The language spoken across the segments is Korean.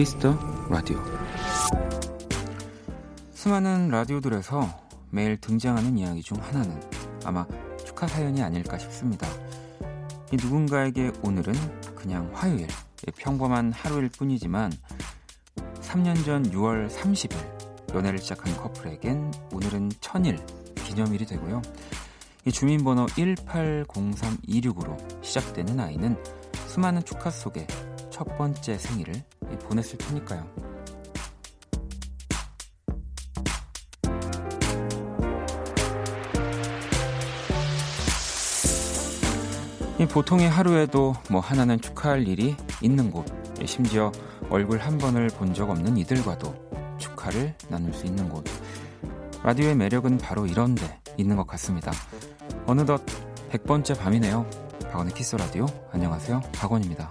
Kiss the Radio 수많은 라디오들에서 매일 등장하는 이야기 중 하나는 아마 축하 사연이 아닐까 싶습니다. 이 누군가에게 오늘은 그냥 화요일, 평범한 하루일 뿐이지만 3년 전 6월 30일 연애를 시작한 커플에겐 오늘은 천일 기념일이 되고요. 이 주민번호 180326으로 시작되는 아이는 수많은 축하 속에 첫 번째 생일을 보냈을 테니까요. 이 보통의 하루에도 뭐 하나는 축하할 일이 있는 곳, 심지어 얼굴 한 번을 본 적 없는 이들과도 축하를 나눌 수 있는 곳. 라디오의 매력은 바로 이런 데 있는 것 같습니다. 어느덧 100번째 밤이네요. 박원의 Kiss the Radio. 안녕하세요. 박원입니다.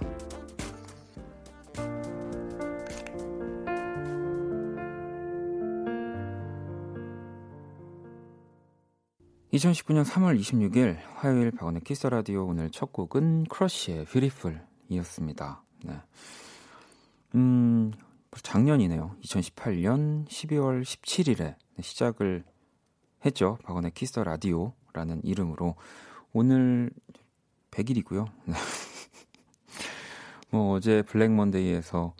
2019년 3월 26일 화요일 박원의 Kiss the Radio 오늘 첫 곡은 Crush의 Beautiful이었습니다. 네. 음, 작년이네요. 2018년 12월 17일에 시작을 했죠. 박원의 Kiss the Radio라는 이름으로 오늘 100일이고요. 뭐 어제 Black Monday에서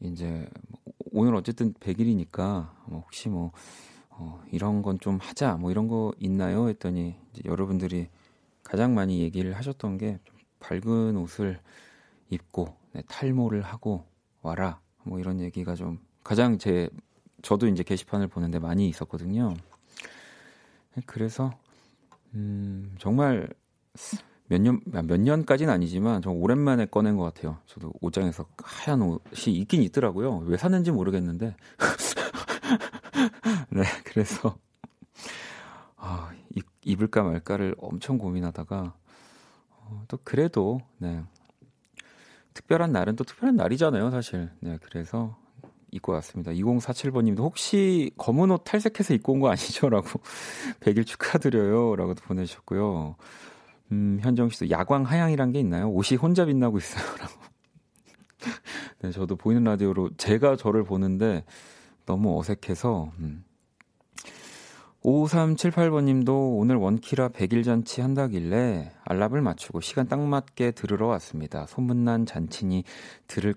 이제 오늘 어쨌든 100일이니까 뭐 혹시 뭐 어, 이런 건 좀 하자, 뭐 이런 거 있나요? 했더니 여러분들이 가장 많이 얘기를 하셨던 게 밝은 옷을 입고 네, 탈모를 하고 와라, 뭐 이런 얘기가 좀 가장 제 저도 이제 게시판을 보는데 많이 있었거든요. 그래서 음, 정말 몇 년, 몇 년까지는 아니지만 좀 오랜만에 꺼낸 것 같아요. 저도 옷장에서 하얀 옷이 있긴 있더라고요. 왜 샀는지 모르겠는데. 네, 그래서 아, 입, 입을까 말까를 엄청 고민하다가 어, 또 그래도 네. 특별한 날은 또 특별한 날이잖아요, 사실. 네, 그래서 입고 왔습니다. 2047번님도 혹시 검은 옷 탈색해서 입고 온 거 아니죠? 라고 100일 축하드려요. 라고도 보내주셨고요. 음, 현정 씨도 야광 하향이란 게 있나요? 옷이 혼자 빛나고 있어요. 라고. 네, 저도 보이는 라디오로 제가 저를 보는데 너무 어색해서 음. 5378번님도 오늘 원키라 100일 잔치 한다길래 알람을 맞추고 시간 딱 맞게 들으러 왔습니다. 소문난 잔치니 들을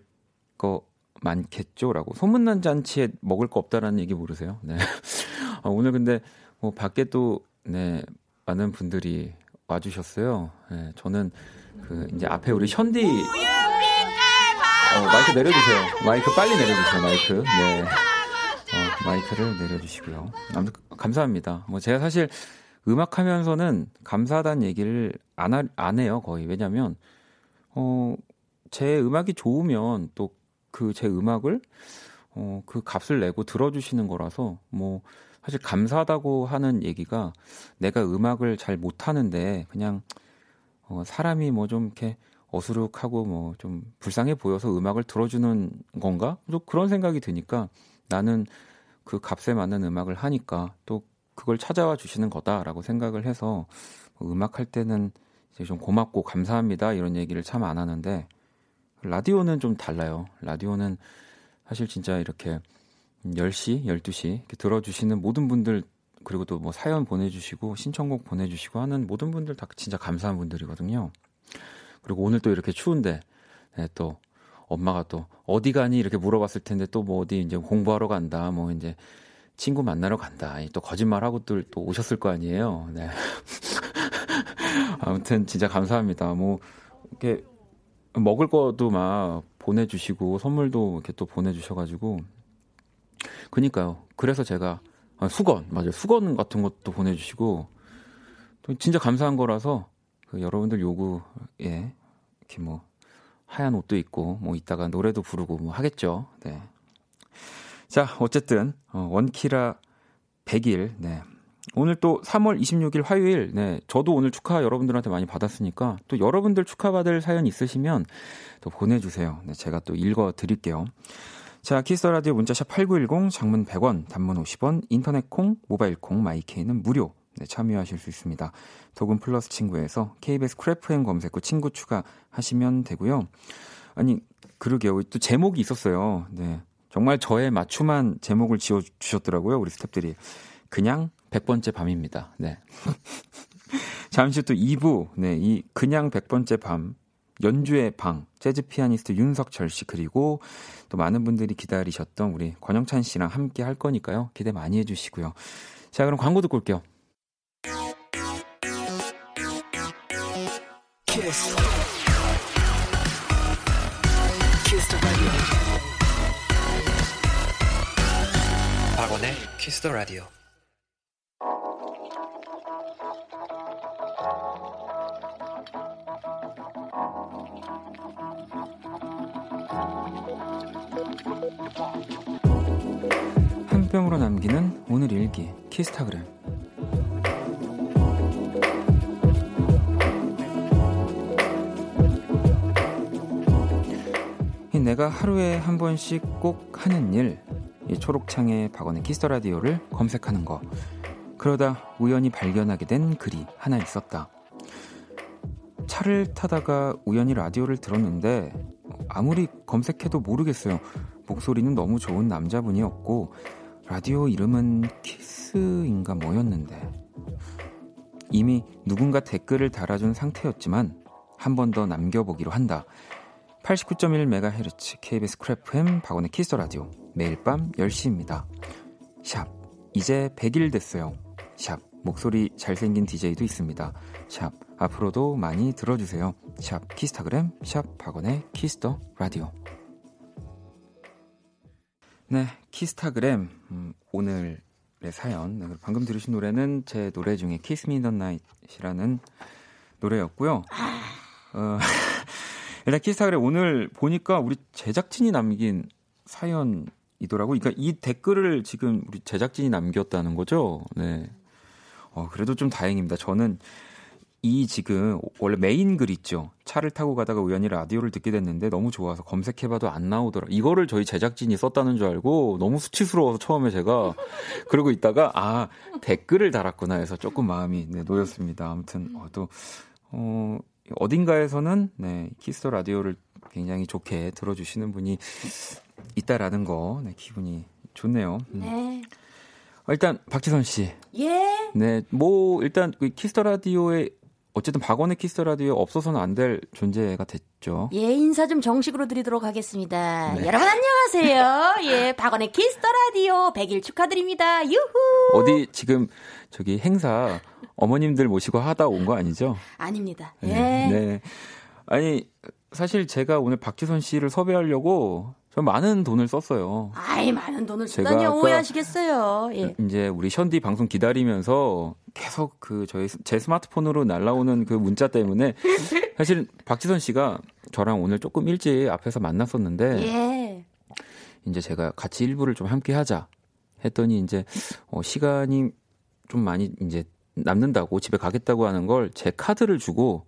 거 많겠죠 라고. 소문난 잔치에 먹을 거 없다라는 얘기 모르세요? 네. 아, 오늘 근데 뭐 밖에 또 네, 많은 분들이 와주셨어요. 네, 저는 그 이제 앞에 우리 현디 어, 마이크 내려주세요. 마이크 빨리 내려주세요. 마이크. 네. 어, 마이크를 내려주시고요. 감사합니다. 뭐 제가 사실 음악 하면서는 감사하다는 얘기를 안, 하, 안 해요, 거의. 왜냐면, 어, 제 음악이 좋으면 또 그 제 음악을, 어, 그 값을 내고 들어주시는 거라서, 뭐, 사실 감사하다고 하는 얘기가 내가 음악을 잘 못하는데 그냥, 어, 사람이 뭐 좀 이렇게 어수룩하고 뭐 좀 불쌍해 보여서 음악을 들어주는 건가? 좀 그런 생각이 드니까 나는 그 값에 맞는 음악을 하니까 또 그걸 찾아와 주시는 거다라고 생각을 해서 뭐 음악 할 때는 이제 좀 고맙고 감사합니다 이런 얘기를 참 안 하는데 라디오는 좀 달라요. 라디오는 사실 진짜 이렇게 10시, 12시 이렇게 들어주시는 모든 분들 그리고 또 뭐 사연 보내주시고 신청곡 보내주시고 하는 모든 분들 다 진짜 감사한 분들이거든요. 그리고 오늘 또 이렇게 추운데 네, 또 엄마가 또 어디 가니 이렇게 물어봤을 텐데 또 뭐 어디 이제 공부하러 간다 뭐 이제 친구 만나러 간다 또 거짓말하고 또, 또 오셨을 거 아니에요. 네. 아무튼 진짜 감사합니다. 뭐 이렇게 먹을 것도 막 보내주시고 선물도 이렇게 또 보내주셔가지고 그니까요. 그래서 제가 아, 수건 맞아요. 수건 같은 것도 보내주시고 또 진짜 감사한 거라서 그 여러분들 요구에 이렇게 뭐 하얀 옷도 입고 뭐 이따가 노래도 부르고 뭐 하겠죠. 네. 자, 어쨌든 어, 원키라 100일. 네. 오늘 또 3월 26일 화요일. 네. 저도 오늘 축하 여러분들한테 많이 받았으니까 또 여러분들 축하받을 사연 있으시면 또 보내 주세요. 네, 제가 또 읽어 드릴게요. 자, Kiss the Radio 문자샵 8910 장문 100원, 단문 50원, 인터넷 콩, 모바일 콩, my K는 무료. 네, 참여하실 수 있습니다. 또는 플러스 친구에서 KBS Cool FM 검색 후 친구 추가하시면 되고요. 아니 그러게요. 또 제목이 있었어요. 네. 정말 저의 맞춤한 제목을 지어 주셨더라고요. 우리 스탭들이. 그냥 100번째 밤입니다. 네. 잠시 또 2부. 네, 이 그냥 100번째 밤 연주의 방 재즈 피아니스트 윤석철 씨 그리고 또 많은 분들이 기다리셨던 우리 권영찬 씨랑 함께 할 거니까요. 기대 많이 해 주시고요. 자, 그럼 광고 듣고 올게요. 키스. 키스 박원의 키스 더 라디오. 한 뼘으로 남기는 오늘 일기 키스타그램 내가 하루에 한 번씩 꼭 하는 일, 이 초록창에 박원의 Kiss the Radio를 검색하는 거. 그러다 우연히 발견하게 된 글이 하나 있었다. 차를 타다가 우연히 라디오를 들었는데 아무리 검색해도 모르겠어요. 목소리는 너무 좋은 남자분이었고 라디오 이름은 키스인가 뭐였는데 이미 누군가 댓글을 달아준 상태였지만 한 번 더 남겨보기로 한다. 89.1MHz KBS Cool FM 박원의 Kiss the Radio 매일 밤 10시입니다. 샵 이제 100일 됐어요. 샵 목소리 잘생긴 DJ도 있습니다. 샵 앞으로도 많이 들어주세요. 샵 키스타그램 샵 박원의 Kiss the Radio 네 키스타그램 음, 오늘의 사연 네, 방금 들으신 노래는 제 노래 중에 Kiss Me in the Night이라는 노래였고요. 어, 일단 키스타그램 오늘 보니까 우리 제작진이 남긴 사연이더라고. 그러니까 이 댓글을 지금 우리 제작진이 남겼다는 거죠. 네. 어, 그래도 좀 다행입니다. 저는 이 지금 원래 메인 글 있죠. 차를 타고 가다가 우연히 라디오를 듣게 됐는데 너무 좋아서 검색해봐도 안 나오더라. 이거를 저희 제작진이 썼다는 줄 알고 너무 수치스러워서 처음에 제가 그러고 있다가 아 댓글을 달았구나 해서 조금 마음이 네, 놓였습니다. 아무튼 어, 또 어, 어딘가에서는 네, Kiss the Radio를 굉장히 좋게 들어주시는 분이 있다라는 거 네, 기분이 좋네요. 음. 네. 어, 일단 박지선 씨. 예. 네, 뭐 일단 그 Kiss the Radio에 어쨌든 박원의 Kiss the Radio에 없어서는 안 될 존재가 됐죠. 예, 인사 좀 정식으로 드리도록 하겠습니다. 네. 여러분 안녕하세요. 예, 박원의 Kiss the Radio 100일 축하드립니다. 유후. 어디 지금 저기 행사 어머님들 모시고 하다 온 거 아니죠? 아닙니다. 네. 예. 네. 아니 사실 제가 오늘 박지선 씨를 섭외하려고 좀 많은 돈을 썼어요. 아이 많은 돈을 쓰다니요 오해하시겠어요. 예. 이제 우리 션디 방송 기다리면서 계속 그 저희 제 스마트폰으로 날라오는 그 문자 때문에 사실 박지선 씨가 저랑 오늘 조금 일찍 앞에서 만났었는데 예. 이제 제가 같이 일부를 좀 함께 하자 했더니 이제 어 시간이 좀 많이 이제 남는다고 집에 가겠다고 하는 걸 제 카드를 주고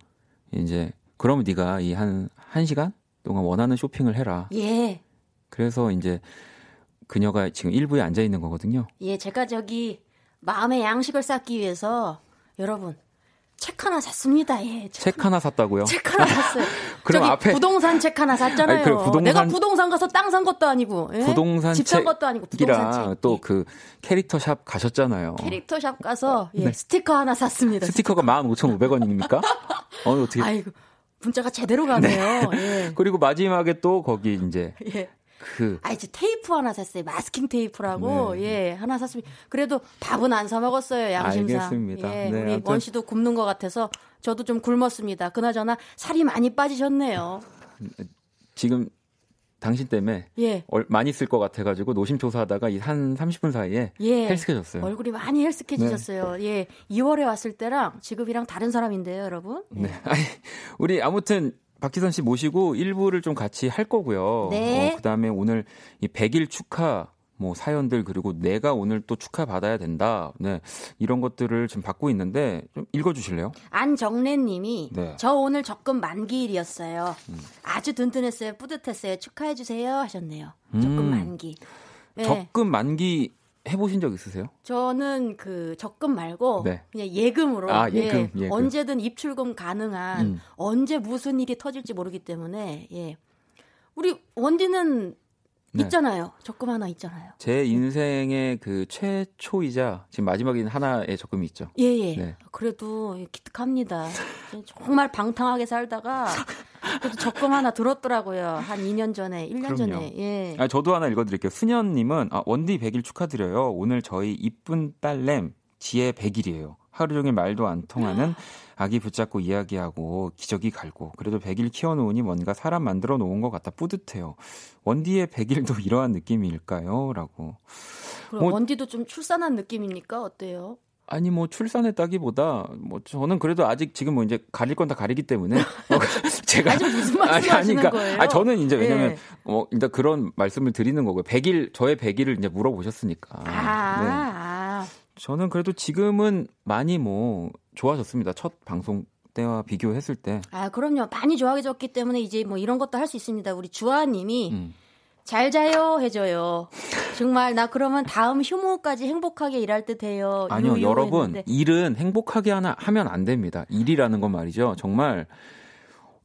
이제 그러면 네가 이 한 한 시간 동안 원하는 쇼핑을 해라. 예. 그래서 이제 그녀가 지금 일부에 앉아 있는 거거든요. 예, 제가 저기 마음의 양식을 쌓기 위해서 여러분 책 하나 샀습니다. 예. 책, 책 하나 샀다고요? 책 하나 샀어요. 그럼 앞에 부동산 책 하나 샀잖아요. 아니, 부동산... 내가 부동산 가서 땅 산 것도 아니고 예? 부동산 집 산 것도 아니고 부동산 책. 또그 예. 캐릭터 샵 가셨잖아요. 캐릭터 샵 가서 예, 네. 스티커 하나 샀습니다. 스티커가 15,500원입니까? 어, 어떻게 아이고. 문자가 제대로 가네요. 네. 예. 그리고 마지막에 또 거기 이제 예. 그. 아, 이제 테이프 하나 샀어요. 마스킹 테이프라고. 네. 예, 하나 샀습니다. 그래도 밥은 안 사 먹었어요. 양심상. 알겠습니다. 예, 네, 우리 아무튼... 원 씨도 굶는 것 같아서 저도 좀 굶었습니다. 그나저나 살이 많이 빠지셨네요. 지금 당신 때문에 예. 많이 쓸 것 같아가지고 노심초사하다가 한 30분 사이에 예. 헬스케졌어요. 얼굴이 많이 헬스케지셨어요. 네. 예, 2월에 왔을 때랑 지금이랑 다른 사람인데요, 여러분. 네, 네. 아니, 우리 아무튼 박지선 씨 모시고 1부를 좀 같이 할 거고요. 네. 어, 그다음에 오늘 이 100일 축하 뭐 사연들 그리고 내가 오늘 또 축하 받아야 된다. 네. 이런 것들을 좀 받고 있는데 좀 읽어 주실래요? 안정래 님이 네. 저 오늘 적금 만기일이었어요. 음. 아주 든든했어요. 뿌듯했어요. 축하해 주세요 하셨네요. 적금 음. 만기. 네. 적금 만기 해보신 적 있으세요? 저는 그 적금 말고 네. 그냥 예금으로 아, 예금, 예, 예금. 언제든 입출금 가능한 음. 언제 무슨 일이 터질지 모르기 때문에 예. 우리 원디는 네. 있잖아요. 적금 하나 있잖아요. 제 인생의 그 최초이자 지금 마지막인 하나의 적금이 있죠. 예, 예. 네. 그래도 기특합니다. 정말 방탕하게 살다가 그래도 적금 하나 들었더라고요. 한 2년 전에, 1년 그럼요. 전에. 예. 아, 저도 하나 읽어드릴게요. 수년님은 아, 원디 100일 축하드려요. 오늘 저희 이쁜 딸램 지혜 100일이에요. 하루 종일 말도 안 통하는 아기 붙잡고 이야기하고 기저귀 갈고 그래도 100일 키워놓으니 뭔가 사람 만들어 놓은 것 같아 뿌듯해요. 원디의 100일도 이러한 느낌일까요? 라고. 그럼 뭐, 원디도 좀 출산한 느낌입니까? 어때요? 아니 뭐 출산했다기보다 뭐 저는 그래도 아직 지금 뭐 이제 가릴 건 다 가리기 때문에 뭐 제가 아직 무슨 말씀하시는 아니, 그러니까, 거예요? 아 저는 이제 왜냐면 네. 어 일단 그런 말씀을 드리는 거고요. 100일 저의 100일을 이제 물어보셨으니까. 아, 네. 아. 저는 그래도 지금은 많이 뭐 좋아졌습니다. 첫 방송 때와 비교했을 때. 아, 그럼요. 많이 좋아졌기 때문에 이제 뭐 이런 것도 할 수 있습니다. 우리 주아님이 음. 잘 자요 해줘요. 정말 나 그러면 다음 휴무까지 행복하게 일할 듯 해요. 아니요, 여러분 했는데. 일은 행복하게 하나 하면 안 됩니다. 일이라는 건 말이죠. 정말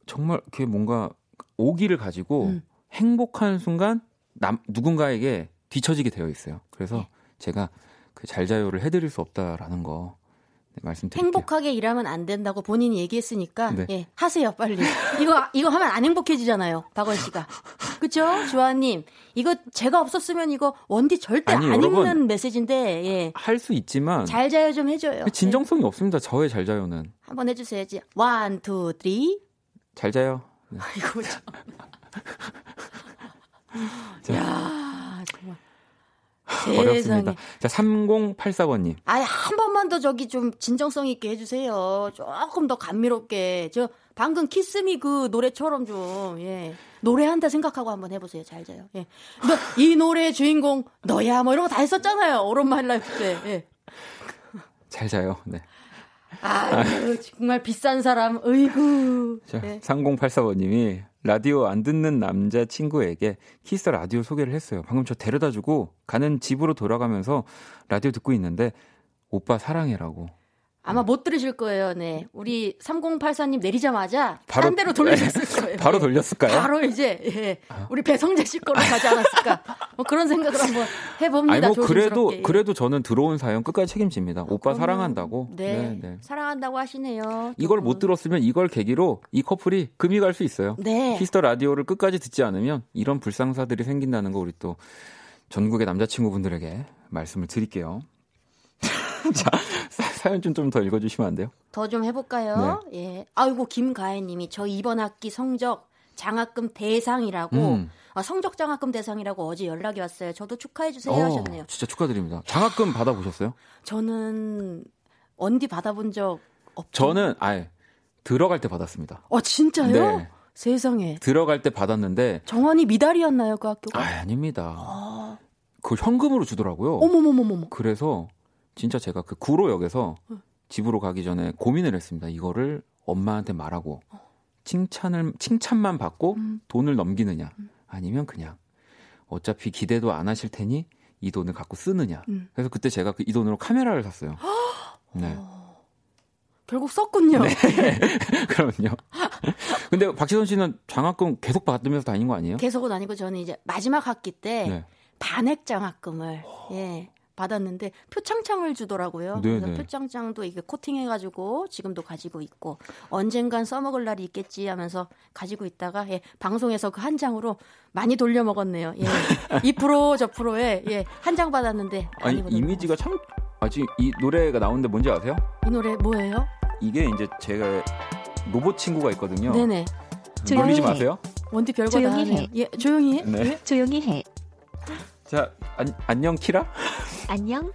정말 그게 뭔가 오기를 가지고 음. 행복한 순간 남 누군가에게 뒤처지게 되어 있어요. 그래서 네. 제가 그 잘 자요를 해드릴 수 없다라는 거 네, 말씀드릴게요. 행복하게 일하면 안 된다고 본인이 얘기했으니까 네. 예, 하세요 빨리. 이거 이거 하면 안 행복해지잖아요, 박원 씨가. 그렇죠, 주아님. 이거 제가 없었으면 이거 원디 절대 아니, 안 읽는 메시지인데 예. 할 수 있지만 잘 자요 좀 해줘요. 그 진정성이 네. 없습니다. 저의 잘 자요는. 한번 해주세요지. one, two, three. 잘 자요. 네. 아이고 참. 야 정말. 어렵습니다. 자, 3084번님. 아예 한 번만 더 저기 좀 진정성 있게 해주세요. 조금 더 감미롭게. 저 방금 Kiss Me 그 노래처럼 좀, 예. 노래한다 생각하고 한번 해보세요. 잘 자요. 예. 이 노래의 주인공, 너야. 뭐 이런 거 다 했었잖아요. All of My Life 때. 예. 잘 자요. 네. 아, 정말 비싼 사람, 으이구. 자, 네. 3084번님이 라디오 안 듣는 남자 친구에게 키스 라디오 소개를 했어요. 방금 저 데려다 주고 가는 집으로 돌아가면서 라디오 듣고 있는데 오빠 사랑해라고. 아마 못 들으실 거예요. 네. 우리 3084님 내리자마자 바로, 딴 데로 돌려줬을 거예요. 바로 돌렸을까요? 바로 이제 예. 우리 배성재 씨 거로 가지 않았을까? 뭐 그런 생각을 한번 해 봅니다. 아니 뭐 그래도 그래도 저는 들어온 사연 끝까지 책임집니다. 오빠 그러면, 사랑한다고. 네. 네, 네. 사랑한다고 하시네요. 이걸 못 들었으면 이걸 계기로 이 커플이 금이 갈 수 있어요. 네. Kiss the Radio를 끝까지 듣지 않으면 이런 불상사들이 생긴다는 거 우리 또 전국의 남자친구분들에게 말씀을 드릴게요. 자, 사연 좀 좀 더 읽어주시면 안 돼요? 더 좀 해볼까요? 네. 예. 아이고, 김가혜님이 저 이번 학기 성적 장학금 대상이라고 음. 아, 성적 장학금 대상이라고 어제 연락이 왔어요. 저도 축하해 주세요 어, 하셨네요. 진짜 축하드립니다. 장학금 받아보셨어요? 저는 언디 받아본 적 없죠. 저는 아예 들어갈 때 받았습니다. 어 진짜요? 네. 세상에. 들어갈 때 받았는데 정원이 미달이었나요 그 학교가? 아 아닙니다. 아... 그걸 현금으로 주더라고요. 어머머머머. 그래서 진짜 제가 그 구로역에서 집으로 가기 전에 고민을 했습니다. 이거를 엄마한테 말하고 칭찬을 칭찬만 받고 음. 돈을 넘기느냐 음. 아니면 그냥 어차피 기대도 안 하실 테니 이 돈을 갖고 쓰느냐. 음. 그래서 그때 제가 그 이 돈으로 카메라를 샀어요. 네. 어... 결국 썼군요. 네. 그럼요. 근데 박지선 씨는 장학금 계속 받으면서 다닌 거 아니에요? 계속은 아니고 저는 이제 마지막 학기 때 네. 반액 장학금을 예. 받았는데 표창장을 주더라고요. 네네. 그래서 표창장도 이게 코팅해가지고 지금도 가지고 있고 언젠간 써먹을 날이 있겠지 하면서 가지고 있다가 예, 방송에서 그 한 장으로 많이 돌려 먹었네요. 예, 2%, 저 프로에 예, 한 장 받았는데 아니 이미지가 참 아직 이 노래가 나오는데 뭔지 아세요? 이 노래 뭐예요? 이게 이제 제가 로봇 친구가 있거든요. 네네. 놀리지 마세요. 원디 별거 다 해. 예, 조용히 해. 네. 예? 조용히 해. 자, 안, 안녕 키라? 안녕.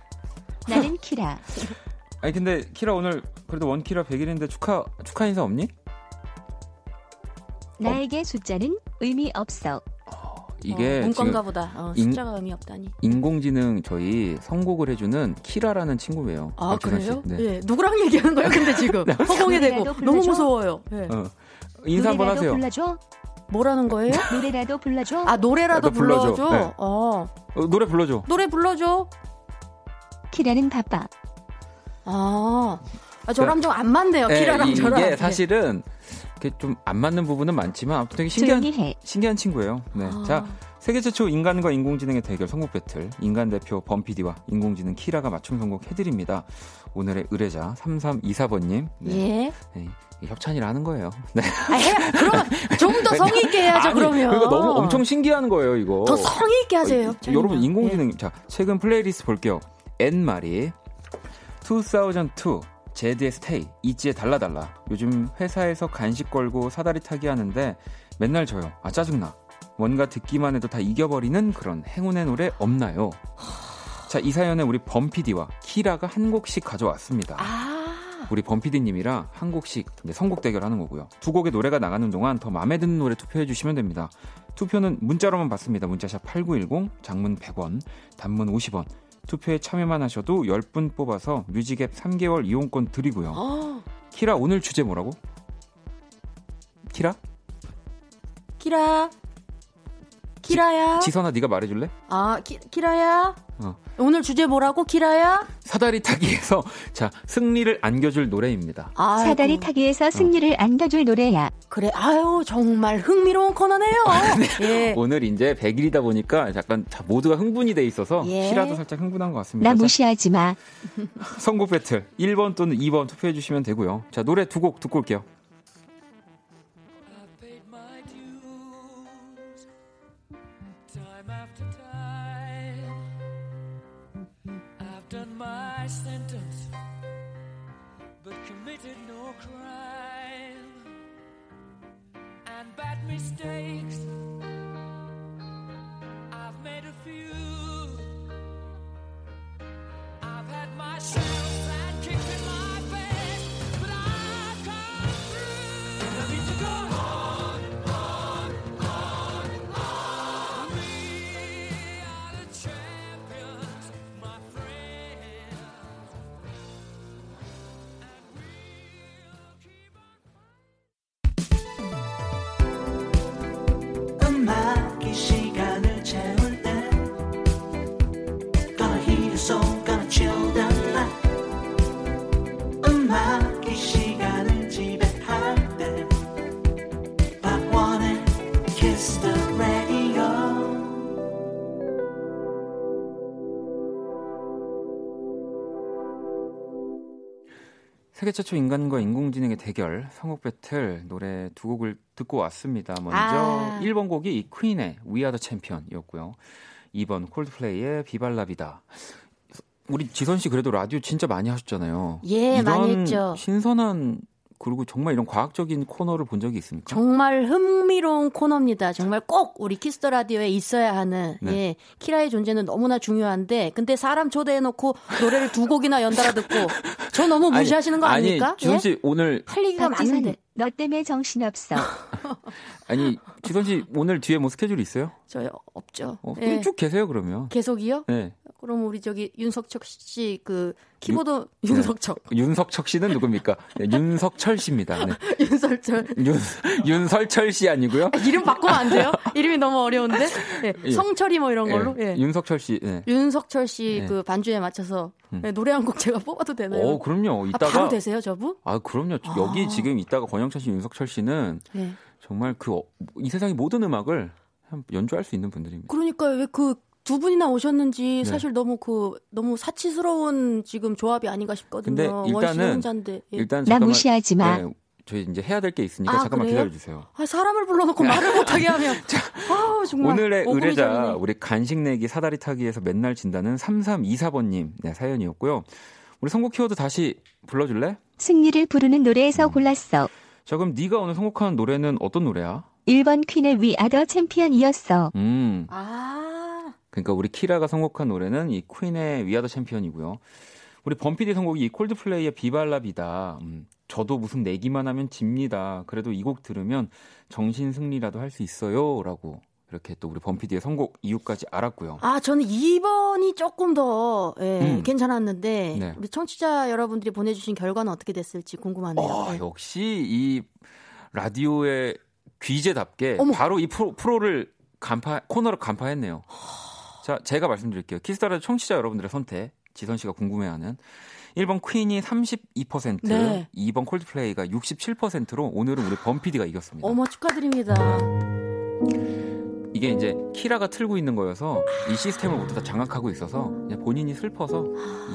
나는 키라. 아니 근데 키라 오늘 그래도 원 키라 100일인데 축하 축하 인사 없니? 나에게 어? 숫자는 의미 없어. 어, 이게 어, 문건가 보다. 어, 숫자가 인, 의미 없다니. 인공지능 저희 선곡을 해주는 키라라는 친구예요. 아 그래요? 네. 예. 누구랑 얘기하는 거예요? 근데 지금 네. 허공에 대고 너무 무서워요. 예. 어. 인사 한번 하세요. 불러줘? 뭐라는 거예요? 노래라도 불러줘. 아 노래라도 불러줘. 불러줘. 네. 어. 어. 노래 불러줘. 노래 불러줘. 키라는 바빠. 아, 아 저랑 좀 안 맞네요. 네, 키라랑 이, 저랑. 이게 사실은 좀안 맞는 부분은 많지만 아무튼 되게 신기한 신기한 친구예요. 네. 아. 자, 세계 최초 인간과 인공지능의 대결 선곡 배틀 인간 대표 범피디와 인공지능 키라가 맞춤 선곡 해드립니다. 오늘의 의뢰자 3324번님. 네. 예. 네. 협찬이라는 거예요. 네. 아, 해, 그럼 좀 더 성의 있게 해야죠. 아니, 그러면. 그러니까 너무 엄청 신기한 거예요, 이거. 더 성의 있게 하세요. 어, 여러분 인공지능 예. 자 최근 플레이리스트 볼게요. N 말이 2002 제드의 스테이 이지에 달라달라. 요즘 회사에서 간식 걸고 사다리 타기 하는데 맨날 져요. 아 짜증나. 뭔가 듣기만 해도 다 이겨버리는 그런 행운의 노래 없나요? 자, 이 사연에 우리 범피디와 키라가 한 곡씩 가져왔습니다. 아~ 우리 범피디님이랑 한 곡씩 선곡 대결하는 거고요. 두 곡의 노래가 나가는 동안 더 마음에 드는 노래 투표해 주시면 됩니다. 투표는 문자로만 받습니다. 문자샵 8910, 장문 100원, 단문 50원. 투표에 참여만 하셔도 10분 뽑아서 뮤직앱 3개월 이용권 드리고요. 어. 키라 오늘 주제 뭐라고? 키라? 키라 키라야. 지, 선아 네가 말해줄래? 아 키, 키라야. 어. 오늘 주제 뭐라고 키라야? 사다리 타기에서 자 승리를 안겨줄 노래입니다. 아이고. 사다리 타기에서 승리를 어. 안겨줄 노래야. 그래 아유 정말 흥미로운 코너네요. 아, 네. 예. 오늘 이제 100일이다 보니까 약간 모두가 흥분이 돼 있어서 예. 키라도 살짝 흥분한 것 같습니다. 나 무시하지 마. 선곡 배틀 1번 또는 2번 투표해 주시면 되고요. 자 노래 두 곡 듣고 올게요. Mistakes. I've made a few. I've had my share 세계 최초 인간과 인공지능의 대결 성곡 배틀 노래 두 곡을 듣고 왔습니다. 먼저 아. 1번 곡이 이 퀸의 We Are the Champion이었고요. 2번 콜드플레이의 Viva La Vida. 우리 지선 씨 그래도 라디오 진짜 많이 하셨잖아요. 예, 많이 했죠. 신선한 그리고 정말 이런 과학적인 코너를 본 적이 있습니까? 정말 흥미로운 코너입니다. 정말 꼭 우리 Kiss the Radio에 있어야 하는 네. 예, 키라의 존재는 너무나 중요한데 근데 사람 초대해 놓고 노래를 두 곡이나 연달아 듣고 저 너무 무시하시는 거 아니, 아닙니까? 아니, 지선 씨 예? 오늘 할 얘기가 많은데 너 때문에 정신 없어. 아니 지선 씨 오늘 뒤에 뭐 스케줄 있어요? 저요 없죠. 어, 예. 쭉 계세요 그러면. 계속이요? 네. 그럼 우리 저기 윤석철 씨 그 키보드 유, 윤석철. 네. 윤석철 씨는 누굽니까? 네, 윤석철 씨입니다. 네. 윤설철. 윤 윤설철 씨 아니고요? 아, 이름 바꾸면 안 돼요? 이름이 너무 어려운데. 네, 예. 성철이 뭐 이런 걸로. 예. 윤석철 씨. 예. 윤석철 씨그 예. 반주에 맞춰서 음. 네, 노래 한 곡 제가 뽑아도 되나요? 어, 그럼요. 이따가 아, 바로 되세요, 저분? 아, 그럼요. 아. 여기 지금 이따가 권영찬 씨, 윤석철 씨는 네. 정말 그 이 세상의 모든 음악을 연주할 수 있는 분들입니다. 그러니까 왜그 두 분이나 오셨는지 네. 사실 너무 그 너무 사치스러운 지금 조합이 아닌가 싶거든요. 근데 일단은 예. 일단 나 무시하지 마. 네, 저희 이제 해야 될 게 있으니까 아, 잠깐만 기다려 주세요. 아, 사람을 불러놓고 말을 못하게 하면. 자, 아, 정말. 오늘의 의뢰자 우리 간식 내기 사다리 타기에서 맨날 진다는 3324번님 네, 사연이었고요. 우리 선곡 키워드 다시 불러줄래? 승리를 부르는 노래에서 음. 골랐어. 자 그럼 네가 오늘 선곡한 노래는 어떤 노래야? 1번 퀸의 We Are the Champion이었어. 음. 아. 그러니까 우리 키라가 선곡한 노래는 이 퀸의 위아더 챔피언이고요. 우리 범피디 선곡이 이 콜드플레이의 비발라비다. 음, 저도 무슨 내기만 하면 집니다. 그래도 이 곡 들으면 정신 승리라도 할 수 있어요라고 이렇게 또 우리 범피디의 선곡 이유까지 알았고요. 아, 저는 2번이 조금 더 예, 음. 괜찮았는데 네. 우리 청취자 여러분들이 보내주신 결과는 어떻게 됐을지 궁금하네요. 어, 네. 역시 이 라디오의 귀재답게 어머. 바로 이 프로, 프로를 간파 코너를 간파했네요. 자, 제가 말씀드릴게요. 키스타라 청취자 여러분들의 선택. 지선 씨가 궁금해하는 1번 퀸이 32%, 네. 2번 콜드플레이가 67%로 오늘은 우리 범피디가 이겼습니다. 어머 축하드립니다. 이게 이제 키라가 틀고 있는 거여서 이 시스템을 모두 다 장악하고 있어서 본인이 슬퍼서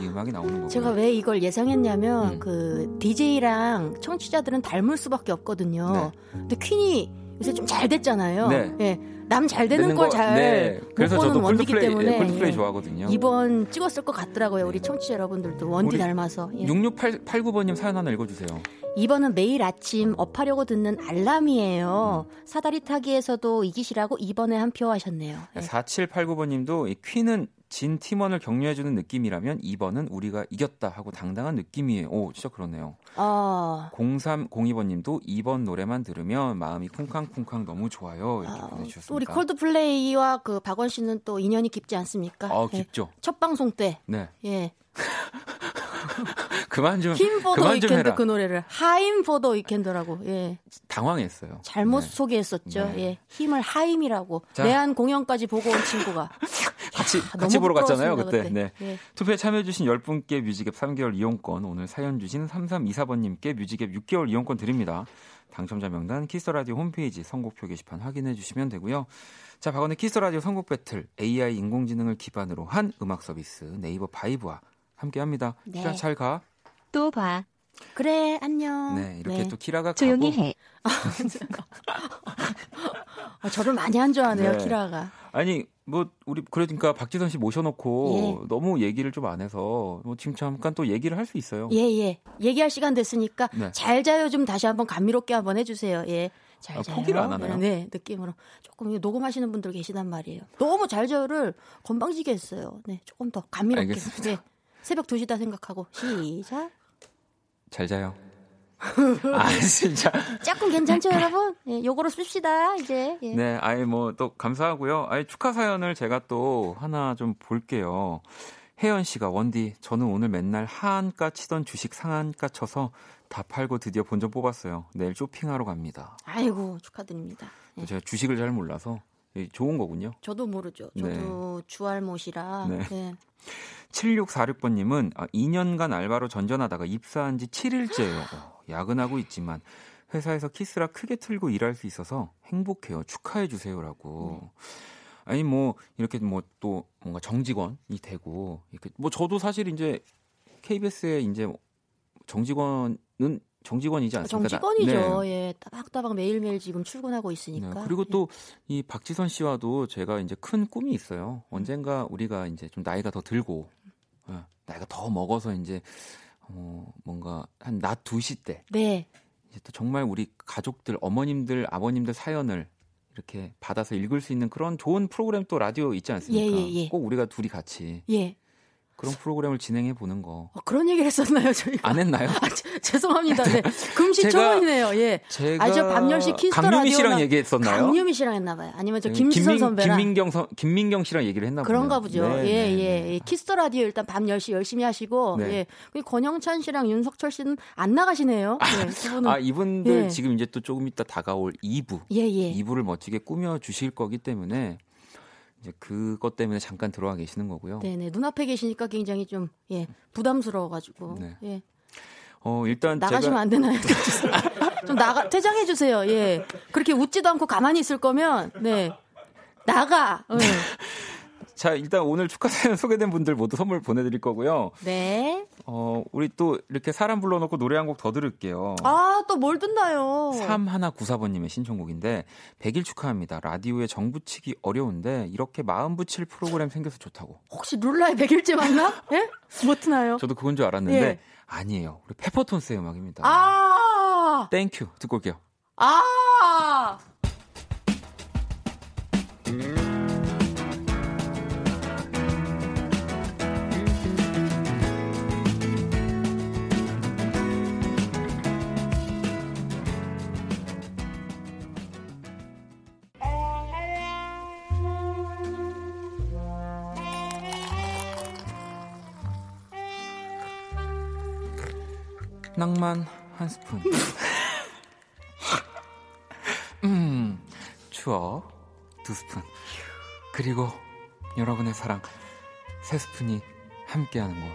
이 음악이 나오는 거고. 제가 왜 이걸 예상했냐면 음. 그 DJ랑 청취자들은 닮을 수밖에 없거든요. 네. 근데 퀸이 요새 좀 잘 됐잖아요. 네. 네. 남 잘 되는 걸잘 네. 그래서 저도 원디기 콜드플레이, 때문에 콜드플레이 좋아하거든요. 이번 찍었을 것 같더라고요. 우리 청취자 여러분들도 원디 닮아서. 예. 6689번님 사연 하나 읽어주세요. 이번은 매일 아침 업하려고 듣는 알람이에요. 음. 사다리 타기에서도 이기시라고 이번에 한 표 하셨네요. 예. 4789번님도 이 퀸은 진 팀원을 격려해주는 느낌이라면 2번은 우리가 이겼다 하고 당당한 느낌이에요. 오, 진짜 그렇네요. 아. 0302번님도 2번 노래만 들으면 마음이 쿵쾅쿵쾅 너무 좋아요. 이렇게 아, 보내주셨습니다. 우리 콜드플레이와 그 박원 씨는 또 인연이 깊지 않습니까? 아, 깊죠. 예. 첫 방송 때. 네. 예. 그만 좀 Hymn for the Weekend 그 노래를 하임 for the Weekend라고 예 당황했어요. 잘못 네. 소개했었죠. 네. 예 Hymn을 하임이라고 자. 내한 공연까지 보고 온 친구가 같이 아, 같이 보러 갔잖아요 그때. 그때. 네. 예. 투표에 참여해주신 10분께 뮤직앱 3개월 이용권 오늘 사연 주신 3324번님께 뮤직앱 6개월 이용권 드립니다. 당첨자 명단 키스 라디오 홈페이지 선곡표 게시판 확인해 주시면 되고요. 자, 박원의 키스 라디오 선곡 battle AI 인공지능을 기반으로 한 음악 서비스 네이버 바이브와 함께 합니다. 네. 키라 잘 가. 또 봐. 그래, 안녕. 네, 이렇게 네. 또 키라가 조용히 가고. 해. 아, 저를 많이 안 좋아하네요, 네. 키라가. 아니, 뭐 우리 그러니까 박지선 씨 모셔놓고 예. 너무 얘기를 좀 안 해서 뭐 지금 잠깐 또 얘기를 할 수 있어요. 예, 예. 얘기할 시간 됐으니까 네. 잘 자요 좀 다시 한번 감미롭게 한번 해주세요. 예. 잘 아, 자요. 포기를 안 하나요? 네, 느낌으로 조금 녹음하시는 분들 계시단 말이에요. 너무 잘 자요를 건방지게 했어요. 네, 조금 더 감미롭게. 알겠습니다. 네. 새벽 2시다 생각하고 시작. 잘 자요. 아 진짜 조금 괜찮죠 여러분? 예, 요거로 씁시다 이제. 예. 네, 아예 뭐 또 감사하고요. 아예 축하 사연을 제가 또 하나 좀 볼게요. 혜연 씨가 원디 저는 오늘 맨날 하한가 치던 주식 상한가 쳐서 다 팔고 드디어 본전 뽑았어요. 내일 쇼핑하러 갑니다. 아이고 축하드립니다. 예. 제가 주식을 잘 몰라서 좋은 거군요. 저도 모르죠. 저도 네. 주알못이라. 네. 네. 7646번님은 2년간 아, 알바로 전전하다가 입사한 지 7일째예요. 어, 야근하고 있지만 회사에서 키스라 크게 틀고 일할 수 있어서 행복해요. 축하해 주세요라고. 아니 뭐 이렇게 뭐 또 뭔가 정직원이 되고 이렇게 뭐 저도 사실 이제 KBS에 이제 정직원은 정직원이지 않습니까? 정직원이죠. 네. 예, 따박따박 매일매일 지금 출근하고 있으니까. 네. 그리고 또 이 박지선 씨와도 제가 이제 큰 꿈이 있어요. 언젠가 우리가 이제 좀 나이가 더 들고 어, 나이가 더 먹어서 이제 어, 뭔가 한 낮 2시 때 네. 이제 또 정말 우리 가족들, 어머님들, 아버님들 사연을 이렇게 받아서 읽을 수 있는 그런 좋은 프로그램 또 라디오 있지 않습니까? 예, 예, 예. 꼭 우리가 둘이 같이 예. 그런 프로그램을 진행해 보는 거. 어, 그런 얘기를 했었나요, 저희가? 안 했나요? 아, 제, 죄송합니다. 네. 금시초문이네요. 예. 제가 아, 저밤 10시 키스터 강유미 씨랑 얘기했었나요? 강유미 씨랑 했나 봐요. 아니면 저 김지선 김민, 선배랑 김민경 선, 김민경 씨랑 얘기를 했나 봐요. 그런가 보죠. 네, 예, 네, 예. 네. Kiss the Radio 일단 밤 10시 열심히 하시고 네. 예. 그 권영찬 씨랑 윤석철 씨는 안 나가시네요. 예, 아, 이분들 예. 지금 이제 또 조금 이따 다가올 2부. 예, 예. 2부를 멋지게 꾸며 주실 거기 때문에 이제 그것 때문에 잠깐 들어와 계시는 거고요. 네네 눈앞에 계시니까 굉장히 좀 예, 부담스러워가지고 네. 예. 어 일단 나가시면 제가... 안 되나요? 좀 나가 퇴장해 주세요. 예 그렇게 웃지도 않고 가만히 있을 거면 네 나가. 네. 자, 일단 오늘 축하 사연 소개된 분들 모두 선물 보내드릴 거고요. 네. 어, 우리 또 이렇게 사람 불러놓고 노래 한 곡 더 들을게요. 아, 또 뭘 듣나요? 3194번님의 신청곡인데, 100일 축하합니다. 라디오에 정 붙이기 어려운데, 이렇게 마음 붙일 프로그램 생겨서 좋다고. 혹시 룰라의 100일째 만남? 예? 뭐 트나요? 저도 그건 줄 알았는데, 예. 아니에요. 우리 페퍼톤스의 음악입니다. 아! Thank You. 듣고 올게요. 아! 낭만 한 스푼. 음, 추억 두 스푼. 그리고 여러분의 사랑 세 스푼이 함께하는 곳.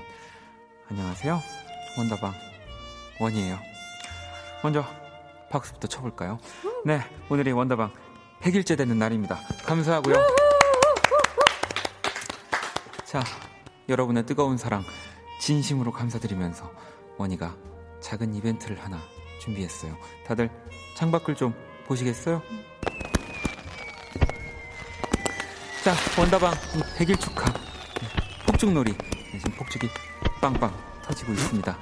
안녕하세요. 원다방 원이에요. 먼저 박수부터 쳐볼까요? 네, 오늘이 원다방 100일째 되는 날입니다. 감사하고요. 자, 여러분의 뜨거운 사랑 진심으로 감사드리면서 원이가 작은 이벤트를 하나 준비했어요. 다들 창밖을 좀 보시겠어요? 자, 원다방 100일 축하. 폭죽놀이. 네, 지금 폭죽이 빵빵 터지고 있습니다.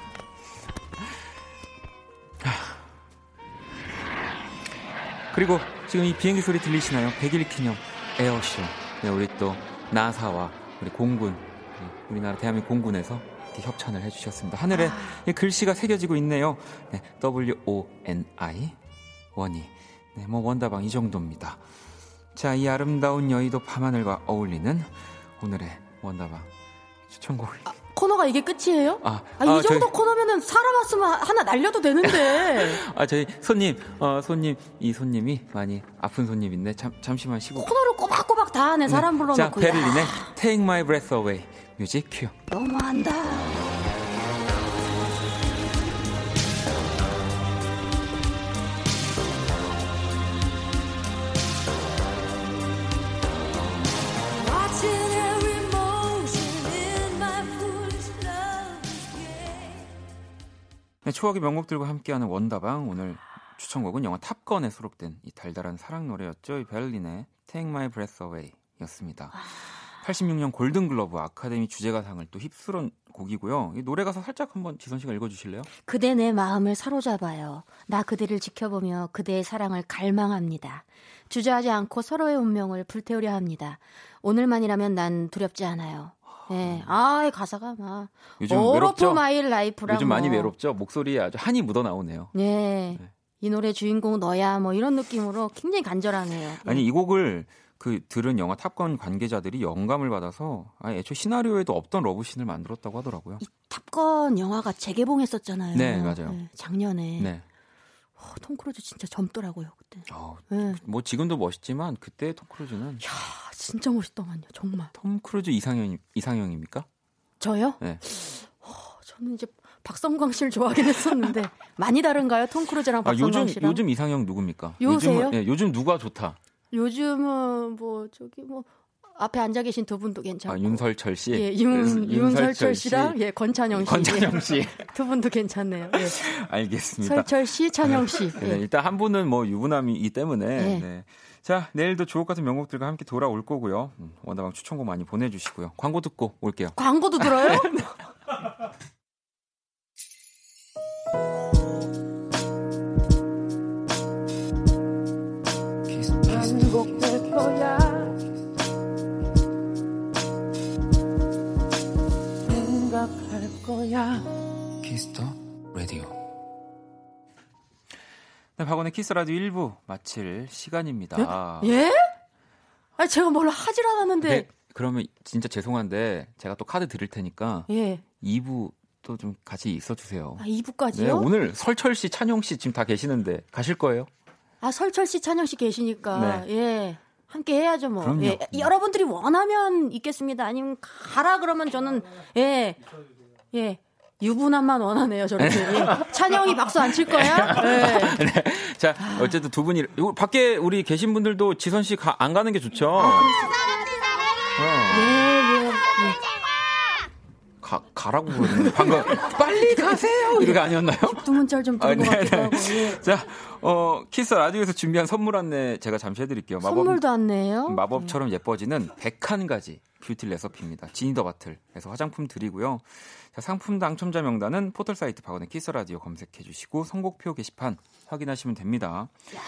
그리고 지금 이 비행기 소리 들리시나요? 100일 기념 에어쇼. 네, 우리 또 나사와 우리 공군, 우리나라 대한민국 공군에서 이렇게 협찬을 해주셨습니다. 하늘에 아. 글씨가 새겨지고 있네요. 네, W-O-N-I, 원이. 네, 뭐 원다방 이 정도입니다. 자, 이 아름다운 여의도 밤하늘과 어울리는 오늘의 원다방 추천곡. 아, 코너가 이게 끝이에요? 아, 아, 이 아, 정도 저희... 코너면은 사람 왔으면 하나 날려도 되는데. 아, 저희 손님, 어, 손님, 이 손님이 많이 아픈 손님인데, 잠, 잠시만 쉬고. 코너를 꼬박꼬박 다 하네, 사람 네. 불러놓고. 자, 베를린의 Take My Breath Away 뮤직 큐. 너무한다. 네, 추억의 명곡들과 함께하는 원다방 오늘 추천곡은 영화 탑건에 수록된 이 달달한 사랑 노래였죠. 이 베를린의 Take My Breath Away였습니다. 86년 골든글러브 아카데미 주제가상을 또 휩쓸은 곡이고요. 이 노래 가사 살짝 한번 지선 씨가 읽어주실래요? 그대 내 마음을 사로잡아요. 나 그대를 지켜보며 그대의 사랑을 갈망합니다. 주저하지 않고 서로의 운명을 불태우려 합니다. 오늘만이라면 난 두렵지 않아요. 네. 아, 가사가 막 요즘 All of My Life라 요즘 많이 외롭죠. 목소리에 아주 한이 묻어 나오네요. 네. 네. 이 노래 주인공 너야 뭐 이런 느낌으로 굉장히 간절하네요. 네. 아니 이 곡을 그 들은 영화 탑건 관계자들이 영감을 받아서 아 애초 시나리오에도 없던 러브신을 만들었다고 하더라고요. 이 탑건 영화가 재개봉했었잖아요. 네, 맞아요. 네, 작년에. 네. 어, 톰 크루즈 진짜 젊더라고요 그때. 어, 네. 뭐 지금도 멋있지만 그때 톰 크루즈는 야 진짜 멋있더만요 정말. 톰 크루즈 이상형 이상형입니까? 저요? 네. 어, 저는 이제 박성광 씨를 좋아하긴 했었는데 많이 다른가요? 톰 크루즈랑 박성광 아, 요즘, 씨랑? 요즘 이상형 누굽니까? 요새요? 요즘은, 네, 요즘 누가 좋다? 요즘은 뭐 저기 뭐 앞에 앉아 계신 두 분도 괜찮고. 아, 윤석철 씨. 예, 윤, 윤석철 씨랑 예, 권찬영 씨. 권찬영 씨. 예, 두 분도 괜찮네요. 예. 알겠습니다. 석철 씨, 찬영 씨. 네, 예. 일단 한 분은 뭐 유부남이기 때문에. 예. 네. 자, 내일도 주옥 같은 명곡들과 함께 돌아올 거고요. 음, 원다방 추천곡 많이 보내 주시고요. 광고 듣고 올게요. 광고도 들어요? 반복될 거야. 생각할 거야. Kiss the Radio. 네, 박원의 키스 라디오 1부 마칠 시간입니다. 예? 예? 아 제가 뭘 하질 않았는데. 네, 그러면 진짜 죄송한데 제가 또 카드 드릴 테니까 예. 2부 또 좀 같이 있어 주세요. 아, 2부까지요? 네, 오늘 설철 씨, 찬용 씨 지금 다 계시는데 가실 거예요? 아 설철 씨, 찬영 씨 계시니까 네. 예. 함께 해야죠 뭐. 그럼요. 예. 여러분들이 원하면 있겠습니다. 아니면 가라 그러면 저는 예. 예. 유부남만 원하네요, 저렇게. 예. 찬영이 박수 안 칠 거야? 네. 네. 자, 어쨌든 두 분이 밖에 우리 계신 분들도 지선 씨 안 가는 게 좋죠. 아, 어. 가, 가라고 그러는데 방금 빨리 가세요 이게 아니었나요? 두문짤 좀 들고 아, 네, 네. 예. 자, 어, 키스 라디오에서 준비한 선물 안내 제가 잠시 해드릴게요. 마법, 선물도 안내요? 마법처럼 네. 예뻐지는 101가지 beauty recipe입니다. 지니더 바틀에서 화장품 드리고요. 자, 상품 당첨자 명단은 포털 사이트 박원의 키스 라디오 검색해 주시고 선곡표 게시판 확인하시면 됩니다. 야,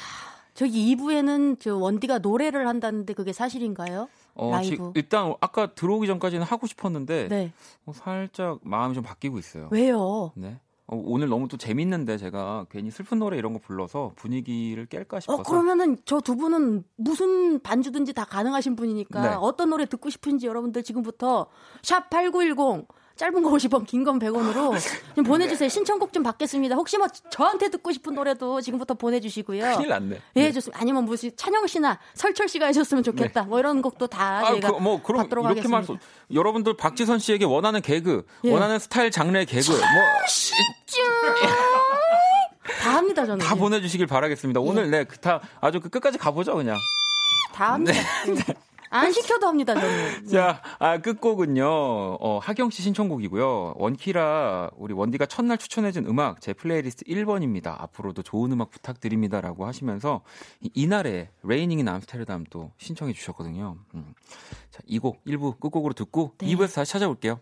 저기 2부에는 저 원디가 노래를 한다는데 그게 사실인가요? 어, 라이브. 지, 일단 아까 들어오기 전까지는 하고 싶었는데 네. 어, 살짝 마음이 좀 바뀌고 있어요. 왜요? 네. 어, 오늘 너무 또 재밌는데 제가 괜히 슬픈 노래 이런 거 불러서 분위기를 깰까 싶어서. 어, 그러면은 저 두 분은 무슨 반주든지 다 가능하신 분이니까 네. 어떤 노래 듣고 싶은지 여러분들 지금부터 샵 8910 짧은 거 50원, 긴 건 100원으로 좀 보내주세요. 신청곡 좀 받겠습니다. 혹시 뭐 저한테 듣고 싶은 노래도 지금부터 보내주시고요. 큰일 났네. 예, 네. 좋습니다. 아니면 무슨 찬영 씨나 설철 씨가 해줬으면 좋겠다. 네. 뭐 이런 곡도 다 아, 저희가 그, 뭐 그럼 받도록 이렇게 하겠습니다. 말씀. 여러분들 박지선 씨에게 원하는 개그, 예. 원하는 스타일 장르의 개그, 뭐 다 합니다 저는. 다 보내주시길 바라겠습니다. 오늘 네, 그 다 아주 그 끝까지 가보죠 그냥. 다 합니다. 네. 네. 안 시켜도 합니다, 저는. 자, 아, 끝곡은요, 어, 하경 씨 신청곡이고요. 원키라, 우리 원디가 첫날 추천해준 음악, 제 플레이리스트 1번입니다. 앞으로도 좋은 음악 부탁드립니다라고 하시면서, 이날에 Raining in Amsterdam 또 신청해 주셨거든요. 음. 자, 이 곡 1부 끝곡으로 듣고, 네. 2부에서 다시 찾아올게요.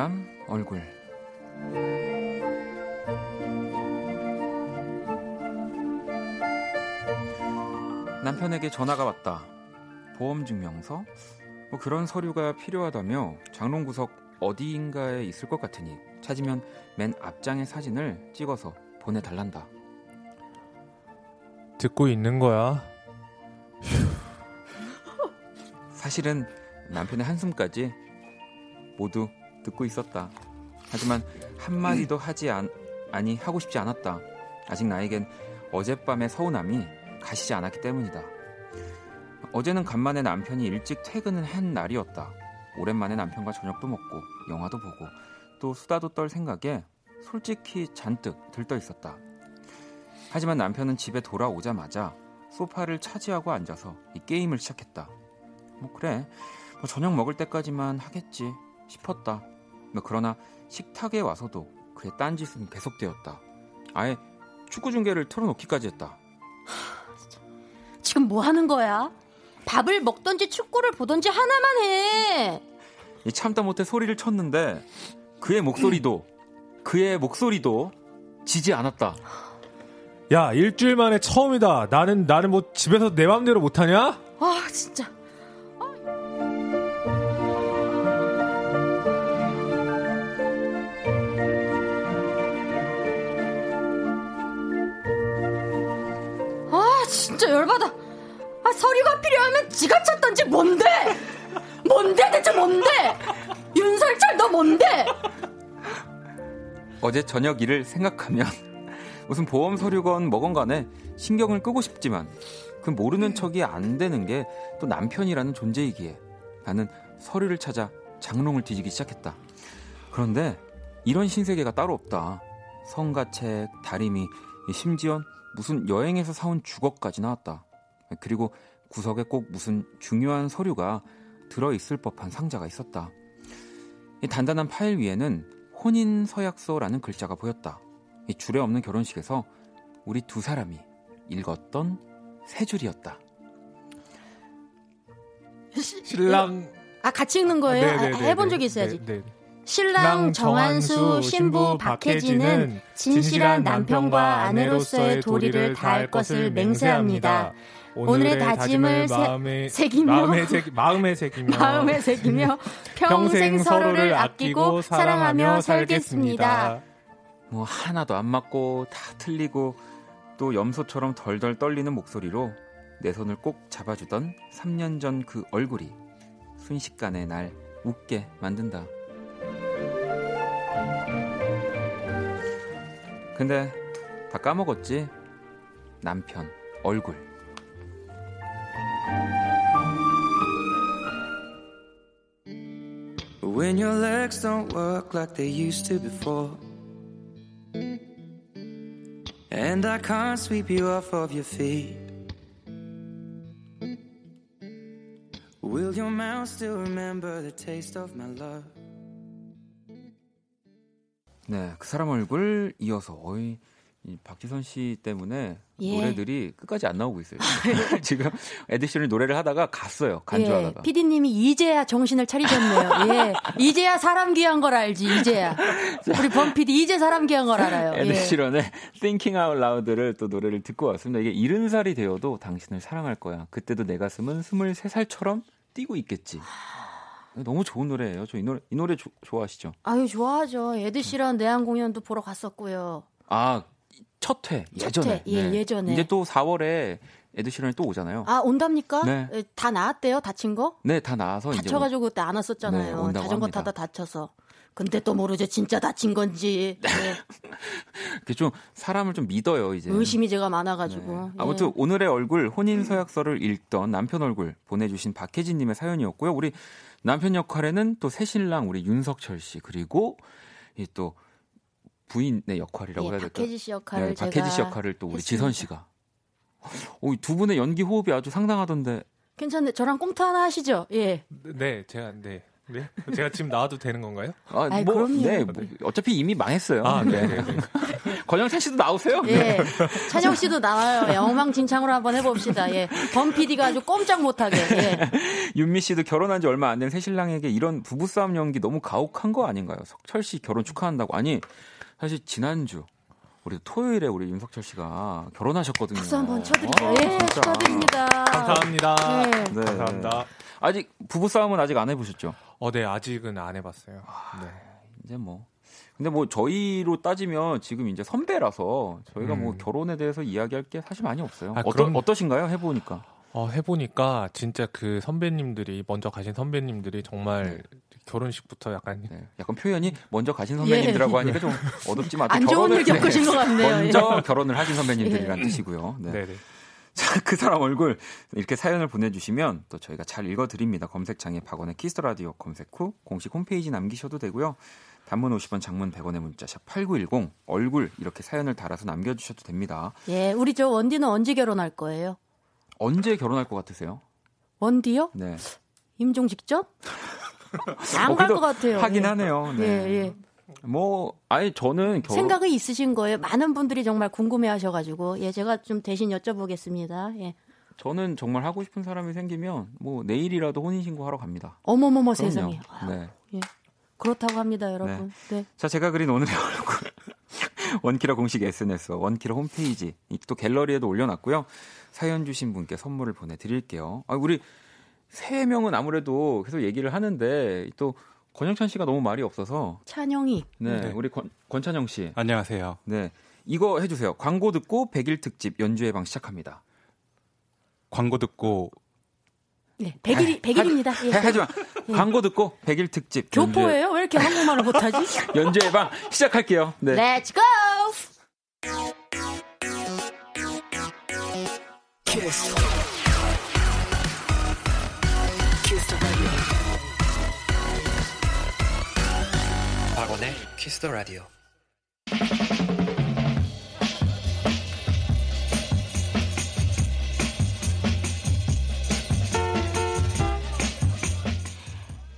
사람 얼굴 남편에게 전화가 왔다. 보험증명서? 뭐 그런 서류가 필요하다며 장롱구석 어디인가에 있을 것 같으니 찾으면 맨 앞장의 사진을 찍어서 보내달란다. 듣고 있는 거야. 사실은 남편의 한숨까지 모두 듣고 있었다. 하지만 한마디도 하지 않, 아니 하고 싶지 않았다. 아직 나에겐 어젯밤의 서운함이 가시지 않았기 때문이다. 어제는 간만에 남편이 일찍 퇴근을 한 날이었다. 오랜만에 남편과 저녁도 먹고 영화도 보고 또 수다도 떨 생각에 솔직히 잔뜩 들떠 있었다. 하지만 남편은 집에 돌아오자마자 소파를 차지하고 앉아서 이 게임을 시작했다. 뭐 그래, 뭐 저녁 먹을 때까지만 하겠지 싶었다. 뭐 그러나 식탁에 와서도 그의 딴짓은 계속되었다. 아예 축구 중계를 틀어놓기까지 했다. 지금 뭐 하는 거야? 밥을 먹던지 축구를 보던지 하나만 해. 참다 못해 소리를 쳤는데 그의 목소리도 그의 목소리도 지지 않았다. 야 일주일 만에 처음이다. 나는 나는 뭐 집에서 내 맘대로 못하냐? 아 진짜. 열받아. 아, 서류가 필요하면 지가 찾던지 뭔데? 뭔데 대체 뭔데? 윤설철 너 뭔데? 어제 저녁 일을 생각하면 무슨 보험 서류건 뭐건 간에 신경을 끄고 싶지만 그 모르는 척이 안 되는 게 또 남편이라는 존재이기에 나는 서류를 찾아 장롱을 뒤지기 시작했다. 그런데 이런 신세계가 따로 없다. 성가책, 다리미, 심지어 무슨 여행에서 사온 주걱까지 나왔다. 그리고 구석에 꼭 무슨 중요한 서류가 들어있을 법한 상자가 있었다. 이 단단한 파일 위에는 혼인 서약서라는 글자가 보였다. 이 줄에 없는 결혼식에서 우리 두 사람이 읽었던 세 줄이었다. 신랑 아 같이 읽는 거예요? 아, 해본 적이 있어야지. 네네. 신랑 정한수, 신부 박혜진은 진실한 남편과 아내로서의 도리를 다할 것을 맹세합니다. 오늘의 다짐을 마음에, 새기며 마음에, 새기, 마음에 새기며 마음에 새기며 평생 서로를 아끼고 사랑하며 살겠습니다. 뭐 하나도 안 맞고 다 틀리고 또 염소처럼 덜덜 떨리는 목소리로 내 손을 꼭 잡아주던 3년 전 그 얼굴이 순식간에 날 웃게 만든다. 근데 다 까먹었지? 남편 얼굴. When your legs don't work like they used to before. And I can't sweep you off of your feet. Will your mouth still remember the taste of my love? 네, 그 사람 얼굴 이어서 어이 이 박지선 씨 때문에 예. 노래들이 끝까지 안 나오고 있어요. 지금 에드 시런이 노래를 하다가 갔어요. 간주하다가. 예. PD님이 이제야 정신을 차리셨네요. 예. 이제야 사람 귀한 걸 알지. 이제야. 우리 범 PD 이제 사람 귀한 걸 알아요. 에드 시런의 예. Thinking Out Loud를 또 노래를 듣고 왔습니다. 이게 일흔 살이 되어도 당신을 사랑할 거야. 그때도 내 가슴은 23살처럼 뛰고 있겠지. 너무 좋은 노래예요. 저 이 노래 이 노래 조, 좋아하시죠? 아유 좋아하죠. 에드시런 내한 공연도 보러 갔었고요. 아 첫회 예전에 예 네. 예전에 이제 또 4월에 에드 시런이 또 오잖아요. 아 온답니까? 네. 다 나았대요 다친 거? 네, 다 나아서 다쳐가지고 그때 안 왔었잖아요. 네, 자전거 합니다. 타다 다쳐서. 근데 또 모르죠 진짜 다친 건지. 네. 네. 좀 사람을 좀 믿어요 이제. 의심이 제가 많아가지고. 네. 아무튼 네. 오늘의 얼굴 혼인 서약서를 읽던 남편 얼굴 보내주신 박혜진님의 사연이었고요. 우리 남편 역할에는 또 새신랑 우리 윤석철 씨 그리고 이또 부인의 역할이라고 예, 해야 될까요? 박혜지 씨 역할을 네, 박혜지 씨 역할을 또 우리 했습니다. 지선 씨가. 오, 두 분의 연기 호흡이 아주 상당하던데. 괜찮네. 저랑 꽁트 하나 하시죠. 예. 네, 제가 네. 네? 제가 지금 나와도 되는 건가요? 아, 아이, 뭐, 그럼요. 네, 뭐, 어차피 이미 망했어요. 아, 네. 네. 네. 권영찬 씨도 나오세요? 예. 네. 찬영 씨도 나와요. 예, 엉망진창으로 한번 해봅시다. 예. 범 PD가 아주 꼼짝 못하게. 예. 윤미 씨도 결혼한 지 얼마 안 된 새신랑에게 이런 부부싸움 연기 너무 가혹한 거 아닌가요? 석철 씨 결혼 축하한다고. 아니, 사실 지난주 우리 토요일에 우리 윤석철 씨가 결혼하셨거든요. 박수 한번 쳐드릴게요. 아, 예, 축하드립니다. 감사합니다. 네. 네. 감사합니다. 아직 부부 싸움은 아직 안 해보셨죠? 어, 네, 아직은 안 해봤어요. 아, 네. 이제 뭐. 근데 뭐 저희로 따지면 지금 이제 선배라서 저희가 뭐 음. 뭐 결혼에 대해서 이야기할 게 사실 많이 없어요. 아, 어떠. 어떠신가요? 해보니까. 어, 해보니까 진짜 그 선배님들이 먼저 가신 선배님들이 정말 네. 결혼식부터 약간 네, 약간 표현이 먼저 가신 선배님들하고 예. 하니까 좀 어둡지만 안 좋은 일 겪으신 것 같네요. 먼저 예. 결혼을 하신 선배님들이란 예. 뜻이고요. 네. 네네. 자, 그 사람 얼굴 이렇게 사연을 보내주시면 또 저희가 잘 읽어드립니다. 검색창에 박원의 키스 라디오 검색 후 공식 홈페이지 남기셔도 되고요. 단문 50원, 장문 100원의 문자 샵 #8910 얼굴 이렇게 사연을 달아서 남겨주셔도 됩니다. 예, 우리 저 원디는 언제 결혼할 거예요? 언제 결혼할 것 같으세요? 원디요? 네. 임종 직전? 안갈 어, 것 같아요. 하긴 예. 하네요. 네. 예, 예. 뭐, 아예 저는 결혼... 생각이 있으신 거예요. 많은 분들이 정말 궁금해하셔가지고, 예, 제가 좀 대신 여쭤보겠습니다. 예. 저는 정말 하고 싶은 사람이 생기면 뭐 내일이라도 혼인신고 하러 갑니다. 어머머머 세상에. 네. 예. 그렇다고 합니다, 여러분. 네. 네. 자, 제가 그린 오늘의 얼굴. 원키라 공식 SNS, 원키라 홈페이지, 또 갤러리에도 올려놨고요. 사연 주신 분께 선물을 보내드릴게요. 아, 우리 세 명은 아무래도 계속 얘기를 하는데 또 권영찬 씨가 너무 말이 없어서 찬영이 네, 네. 우리 권, 권찬영 씨 안녕하세요. 네 이거 해주세요. 광고 듣고 100일 특집 연주회 방 시작합니다. 광고 듣고 네, 100일, 100일입니다. 하, 예. 하지 마. 예. 광고 듣고 100일 특집. 교포예요? 연주회. 왜 이렇게 한국말을 못하지? 연주회 방 시작할게요. 네. Let's go! 키스. 박원의 키스 더 라디오.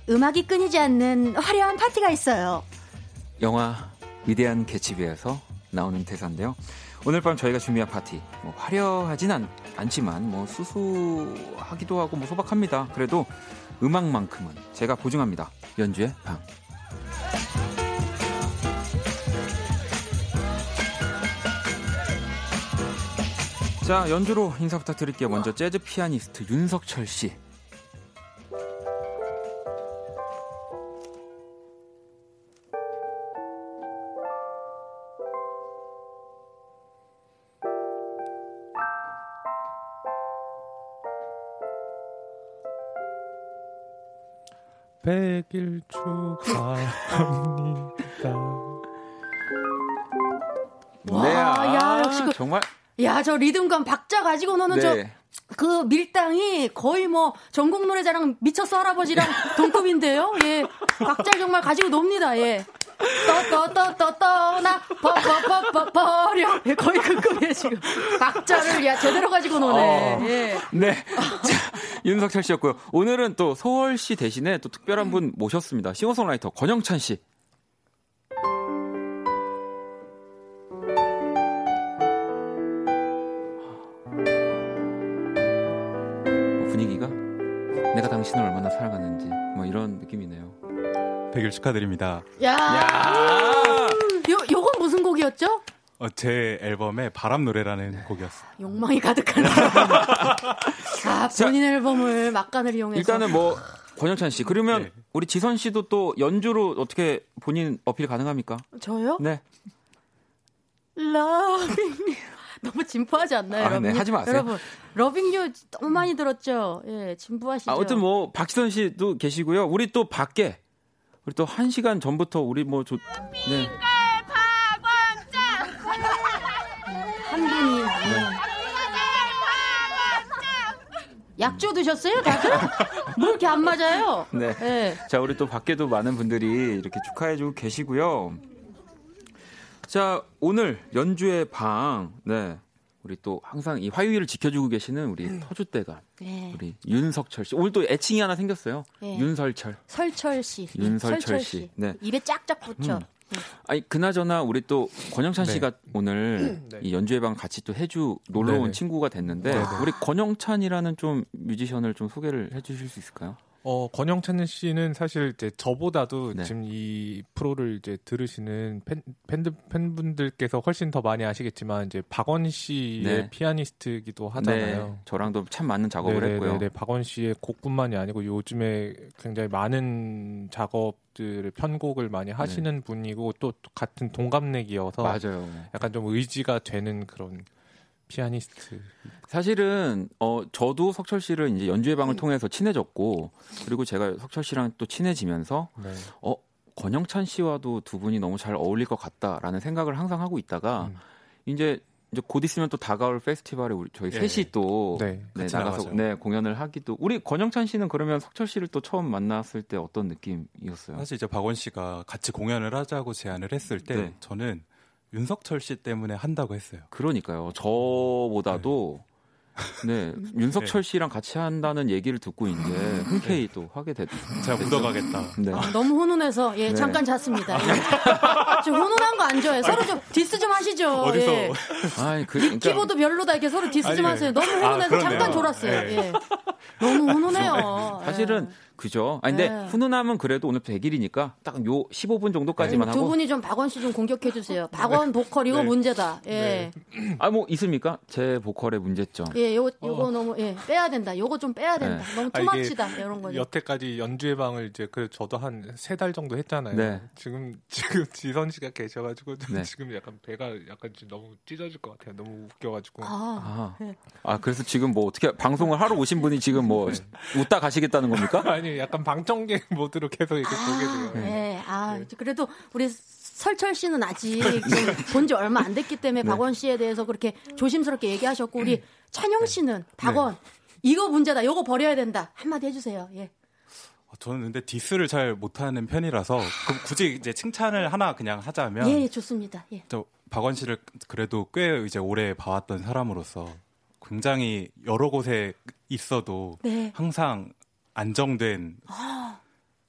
음악이 끊이지 않는 화려한 파티가 있어요. 영화 위대한 개츠비에서 나오는 대사인데요. 오늘 밤 저희가 준비한 파티 뭐 화려하진 않, 않지만 뭐 수수하기도 하고 뭐 소박합니다. 그래도 음악만큼은 제가 보증합니다. 연주의 방. 자, 연주로 인사 부탁드릴게요. 먼저 재즈 피아니스트 윤석철 씨. 백일 축하합니다. 와, 네, 아, 야, 역시 그, 정말. 야, 저 리듬감 박자 가지고 노는 네. 저. 그 밀당이 거의 뭐 전국 노래자랑 미쳤어 할아버지랑 동급인데요. 예. 박자 정말 가지고 놉니다. 예. 떠떠떠떠떠나 버버버버버려 예, 거의 그 급이에요 지금 박자를 야 제대로 가지고 노네. 어, 예. 네. 자, 윤석철 씨였고요. 오늘은 또씨 대신에 또 특별한 분 모셨습니다. 싱어송라이터 권영찬 씨. 당신을 얼마나 사랑하는지 뭐 이런 느낌이네요. 100일 축하드립니다. 야, 야~ 요 요건 무슨 곡이었죠? 어, 제 앨범의 바람 노래라는 곡이었어요. 욕망이 가득한 아, 본인 자, 앨범을 막간을 이용해서 일단은 뭐 권영찬 씨 그러면 네. 우리 지선 씨도 또 연주로 어떻게 본인 어필 가능합니까? 저요? 네. 러빙 너무 진부하지 않나요, 아, 네, 하지 마세요. 여러분, 러빙유 너무 많이 들었죠. 예, 진부하시죠. 아무튼 뭐 박지선 씨도 계시고요. 우리 또 밖에 우리 또 한 시간 전부터 우리 뭐 조, 네. 한 분이 네. 약주 드셨어요, 다들? 뭐 이렇게 안 맞아요? 네. 네. 자, 우리 또 밖에도 많은 분들이 이렇게 축하해주고 계시고요. 자, 오늘 연주의 방, 네. 우리 또 항상 이 화요일을 지켜주고 계시는 우리 음. 터줏대감 네. 우리 윤석철 씨 오늘 또 애칭이 하나 생겼어요. 네. 윤설철. 설철 씨. 윤설철 설철 씨. 씨. 네. 입에 짝짝 붙여. 음. 네. 아니 그나저나 우리 또 권영찬 씨가 네. 오늘 네. 이 연주회 방 같이 또 해주 놀러 온 친구가 됐는데 우리 권영찬이라는 좀 뮤지션을 좀 소개를 해주실 수 있을까요? 어, 권영찬 씨는 사실 이제 저보다도 네. 지금 이 프로를 이제 들으시는 팬, 팬들, 팬분들께서 훨씬 더 많이 아시겠지만 이제 박원 씨의 네. 피아니스트기도 하잖아요. 네. 저랑도 참 많은 작업을 네네네네. 했고요. 네, 박원 씨의 곡뿐만이 아니고 요즘에 굉장히 많은 작업들을 편곡을 많이 네. 하시는 분이고 또 같은 동갑내기여서 맞아요. 약간 좀 의지가 되는 그런 피아니스트. 사실은 어 저도 석철 씨를 이제 연주회 방을 음. 통해서 친해졌고 그리고 제가 석철 씨랑 또 친해지면서 네. 어 권영찬 씨와도 두 분이 너무 잘 어울릴 것 같다라는 생각을 항상 하고 있다가 음. 이제 이제 곧 있으면 또 다가올 페스티벌에 우리 저희 예. 셋이 또 네, 네, 나가서 네 공연을 하기도 우리 권영찬 씨는 그러면 석철 씨를 또 처음 만났을 때 어떤 느낌이었어요? 사실 이제 박원 씨가 같이 공연을 하자고 제안을 했을 때 네. 저는 윤석철 씨 때문에 한다고 했어요. 그러니까요. 저보다도 네. 네, 윤석철 네. 씨랑 같이 한다는 얘기를 듣고 이제 흔쾌히 또 하게 됐죠. 제가 묻어가겠다. 네. 아, 너무 훈훈해서 예 네. 잠깐 잤습니다. 예. 좀 훈훈한 거 안 좋아해요. 서로 좀 디스 좀 하시죠. 어디서? 예. 아니, 그, 그러니까... 키보드 별로다 이렇게 서로 디스 좀 하세요. 너무 훈훈해서 아, 잠깐 졸았어요. 네. 예. 너무 훈훈해요. 사실은 예. 그죠. 아니, 근데 네. 훈훈함은 그래도 오늘 100일이니까 딱 요 15분 정도까지만 네. 하고. 두 분이 좀 박원 씨 좀 공격해 주세요. 박원 보컬 이거 네. 문제다. 예. 네. 아, 뭐 있습니까? 제 보컬의 문제점. 예, 요 요거 어. 너무 예, 빼야 된다. 요거 좀 빼야 된다. 네. 너무 투마치다. 아, 이런 거죠. 여태까지 연주회 방을 이제 그 저도 한 세 달 정도 했잖아요. 네. 지금 지금 지선 씨가 계셔 가지고 네. 지금 약간 배가 약간 너무 찢어질 것 같아요. 너무 웃겨 가지고. 아. 아. 아, 그래서 지금 뭐 어떻게 방송을 하러 오신 분이 지금 뭐 웃다 가시겠다는 겁니까? 아니, 약간 방청객 모드로 계속 이렇게 아, 보게 돼요. 네. 아, 그래도 우리 설철 씨는 아직 본 지 얼마 안 됐기 때문에 네. 박원 씨에 대해서 그렇게 조심스럽게 얘기하셨고 우리 찬영 씨는 네. 박원 이거 문제다. 이거 버려야 된다. 한마디 해 주세요. 예. 어, 저는 근데 디스를 잘 못하는 편이라서 굳이 이제 칭찬을 하나 그냥 하자면 예, 예 좋습니다. 예. 저 박원 씨를 그래도 꽤 이제 오래 봐왔던 사람으로서 굉장히 여러 곳에 있어도 네. 항상 안정된 아,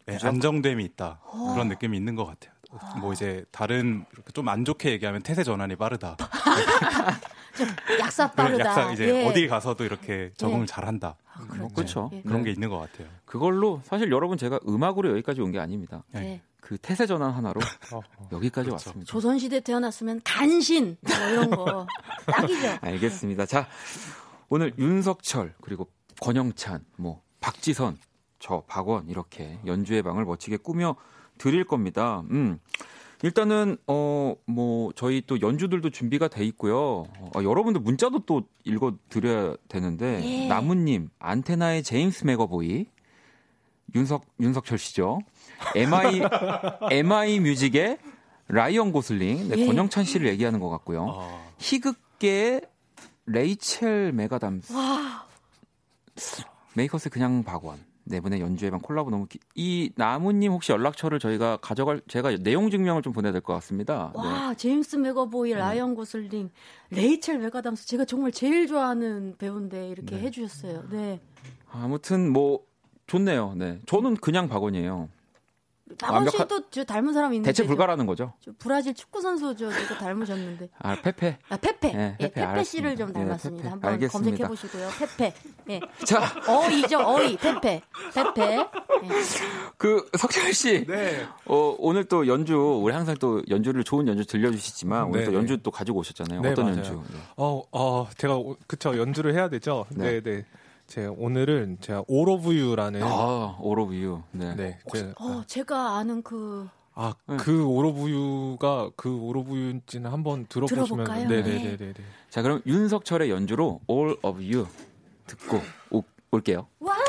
네, 안정됨이 있다 아. 그런 느낌이 있는 것 같아요. 아. 뭐 이제 다른 좀 안 좋게 얘기하면 태세 전환이 빠르다. 좀 약사 빠르다. 약사 이제 예. 어디 가서도 이렇게 적응을 예. 잘한다. 아, 그렇죠. 그렇죠. 예. 그런 게 있는 것 같아요. 그걸로 사실 여러분 제가 음악으로 여기까지 온 게 아닙니다. 네. 그 태세 전환 하나로 어, 어. 여기까지 그렇죠. 왔습니다. 조선시대 태어났으면 간신 뭐 이런 거 딱이죠. 알겠습니다. 자 오늘 윤석철 그리고 권영찬 뭐 박지선, 저 박원 이렇게 연주회 방을 멋지게 꾸며 드릴 겁니다. 음. 일단은 어 뭐 저희 또 연주들도 준비가 돼 있고요. 어, 여러분들 문자도 또 읽어 드려야 되는데 예. 나무님 안테나의 제임스 맥어보이 윤석 윤석철 씨죠. MI MI 뮤직의 라이언 고슬링 네, 예. 권영찬 씨를 얘기하는 것 같고요. 아. 희극계의 레이첼 맥아담스. 와. 메이커스 그냥 박원. 네 분의 연주회방 콜라보 너무 기... 이 나무님 혹시 연락처를 저희가 가져갈 제가 내용 증명을 좀 보내야 될 것 같습니다. 와 네. 제임스 맥어보이, 네. 라이언 고슬링, 레이첼 맥아담스 제가 정말 제일 좋아하는 배우인데 이렇게 네. 해주셨어요. 네. 아무튼 뭐 좋네요. 네 저는 그냥 박원이에요. 박원 씨도 저 닮은 사람이 있는데 대체 불가라는 거죠. 저 브라질 축구 선수 저 누구 닮으셨는데. 아 페페. 아 페페. 네, 페페, 예, 페페 씨를 좀 네, 닮았습니다. 네, 한번 검색해 보시고요. 페페. 예. 자 어이죠 어이 페페 페페. 예. 그 석철 씨. 네. 어 오늘 또 연주 우리 항상 또 연주를 좋은 연주 들려주시지만 오늘 네. 또 연주 또 가지고 오셨잖아요. 네, 어떤 맞아요. 연주? 어, 어 제가 그쵸 연주를 해야 되죠. 네, 네. 제 오늘은 제가 All of You라는 아, All of You. 네. 네. 제, 어, 제가 아는 그 아, 네. 그 All of You가 그 All of You인지는 한번 들어보시면 네, 네, 네, 네, 네. 자, 그럼 윤석철의 연주로 All of You 듣고 오, 올게요. 와!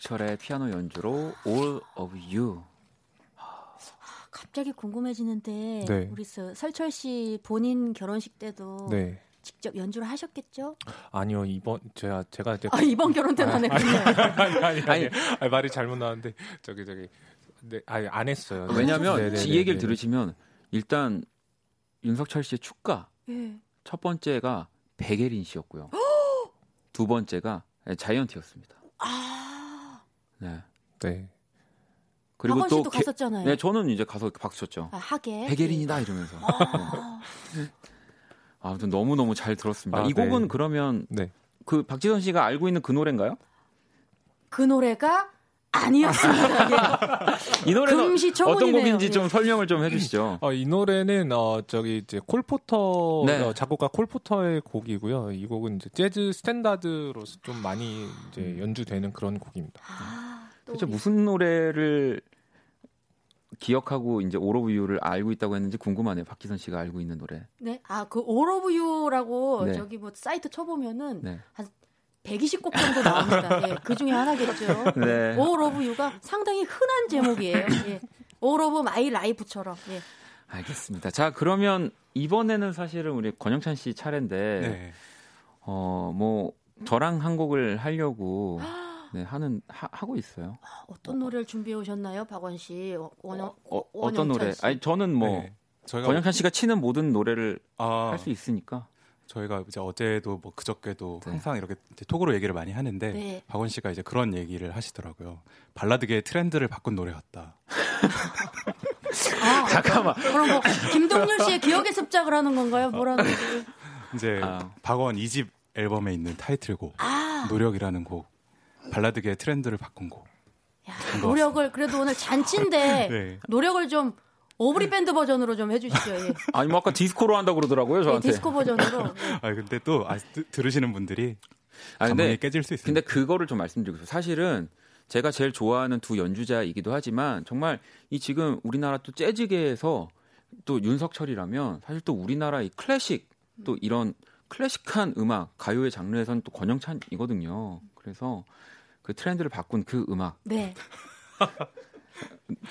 윤석철의 피아노 연주로 All of You. 갑자기 궁금해지는데 네. 우리 설철 씨 본인 결혼식 때도 네. 직접 연주를 하셨겠죠? 아니요 이번 제가 제가 이제 아 이번 결혼 때는 안 했군요. 아니 아니, 아니, 아니, 말이 잘못 나왔는데 저기 저기 네 아니 안 했어요. 왜냐하면 네, 네, 이 얘기를 들으시면 일단 윤석철 씨의 축가 첫 번째가 백예린 씨였고요. 두 번째가 자이언티였습니다. 아. 네. 네. 그리고 또 게, 갔었잖아요. 네, 저는 이제 가서 박수 쳤죠. 아, 하게. 백예린이다 이러면서. 아. 네. 아무튼 너무 너무 잘 들었습니다. 아, 이 곡은 네. 그러면 네. 그 박지선 씨가 알고 있는 그 노래인가요? 그 노래가 아니었습니다. 이 노래는 어떤 곡인지 예. 좀 설명을 좀 해주시죠. 어, 이 노래는 어, 저기 이제 콜포터 네. 어, 작곡가 콜포터의 곡이고요. 이 곡은 이제 재즈 스탠다드로서 좀 많이 이제 음. 연주되는 그런 곡입니다. 아, 대체 무슨 노래를 기억하고 이제 All of You를 알고 있다고 했는지 궁금하네요. 박지선 씨가 알고 있는 노래. 네. 아, 그 All of You라고 네. 저기 뭐 사이트 쳐보면은 네. 한 120곡 정도 나옵니다. 예, 그 중에 하나겠죠. 네. All of You가 상당히 흔한 제목이에요. 예. All of My Life처럼. 예. 알겠습니다. 자, 그러면 이번에는 사실은 우리 권영찬 씨 차례인데, 네. 어, 뭐, 저랑 한 곡을 하려고 네, 하는 하, 고 있어요. 아, 어떤 노래를 준비해 오셨나요, 박원 씨? 원, 어, 어, 떤 노래? 씨. 아니 저는 뭐 네. 저희가 권영찬 씨가 치는 모든 노래를 아, 할수 있으니까. 저희가 이제 어제도 뭐 그저께도 네. 항상 이렇게 톡으로 얘기를 많이 하는데 네. 박원 씨가 이제 그런 얘기를 하시더라고요. 발라드계의 트렌드를 바꾼 노래 같다. 아, 잠깐만. 그럼 뭐 김동률 씨의 기억의 습작을 하는 건가요? 뭐라는? 이제 아. 박원 2집 앨범에 있는 타이틀곡 아. 노력이라는 곡 발라드계 트렌드를 바꾼 곡. 야, 노력을 그래도 오늘 잔치인데 네. 노력을 좀 오브리 밴드 버전으로 좀 해주시죠. 예. 아니 뭐 아까 디스코로 한다고 그러더라고요 저한테. 네, 디스코 버전으로. 아 근데 또 아, 들으시는 분들이 아 근데 깨질 수 있어요. 근데 그거를 좀 말씀드리고 싶어요. 사실은 제가 제일 좋아하는 두 연주자이기도 하지만 정말 이 지금 우리나라 또 재즈계에서 또 윤석철이라면 사실 또 우리나라 이 클래식 또 이런 클래식한 음악 가요의 장르에서는 또 권영찬이거든요. 그래서 그 트렌드를 바꾼 그 음악. 네.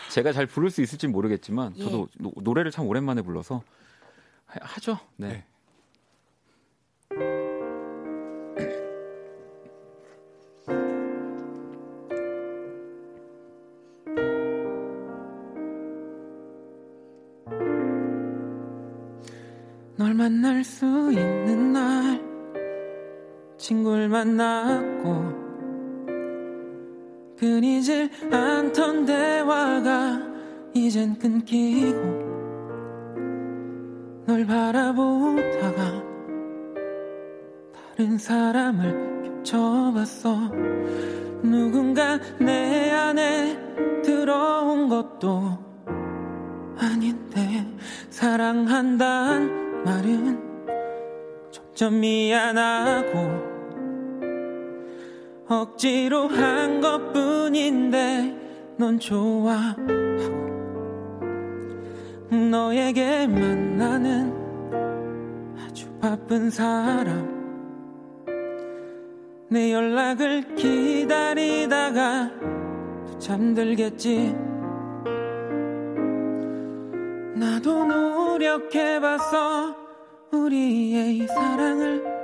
제가 잘 부를 수 있을지 모르겠지만 예. 저도 노, 노래를 참 오랜만에 불러서 하, 죠 네. 네. 널 만날 수 있는 날 친구를 만났고 끊이질 않던 대화가 이젠 끊기고 널 바라보다가 다른 사람을 겹쳐봤어. 누군가 내 안에 들어온 것도 아닌데 사랑한단 말은 점점 미안하고 억지로 한 것뿐인데 넌 좋아하고 너에게 만 나는 아주 바쁜 사람. 내 연락을 기다리다가 또 잠들겠지. 나도 노력해봤어 우리의 사랑을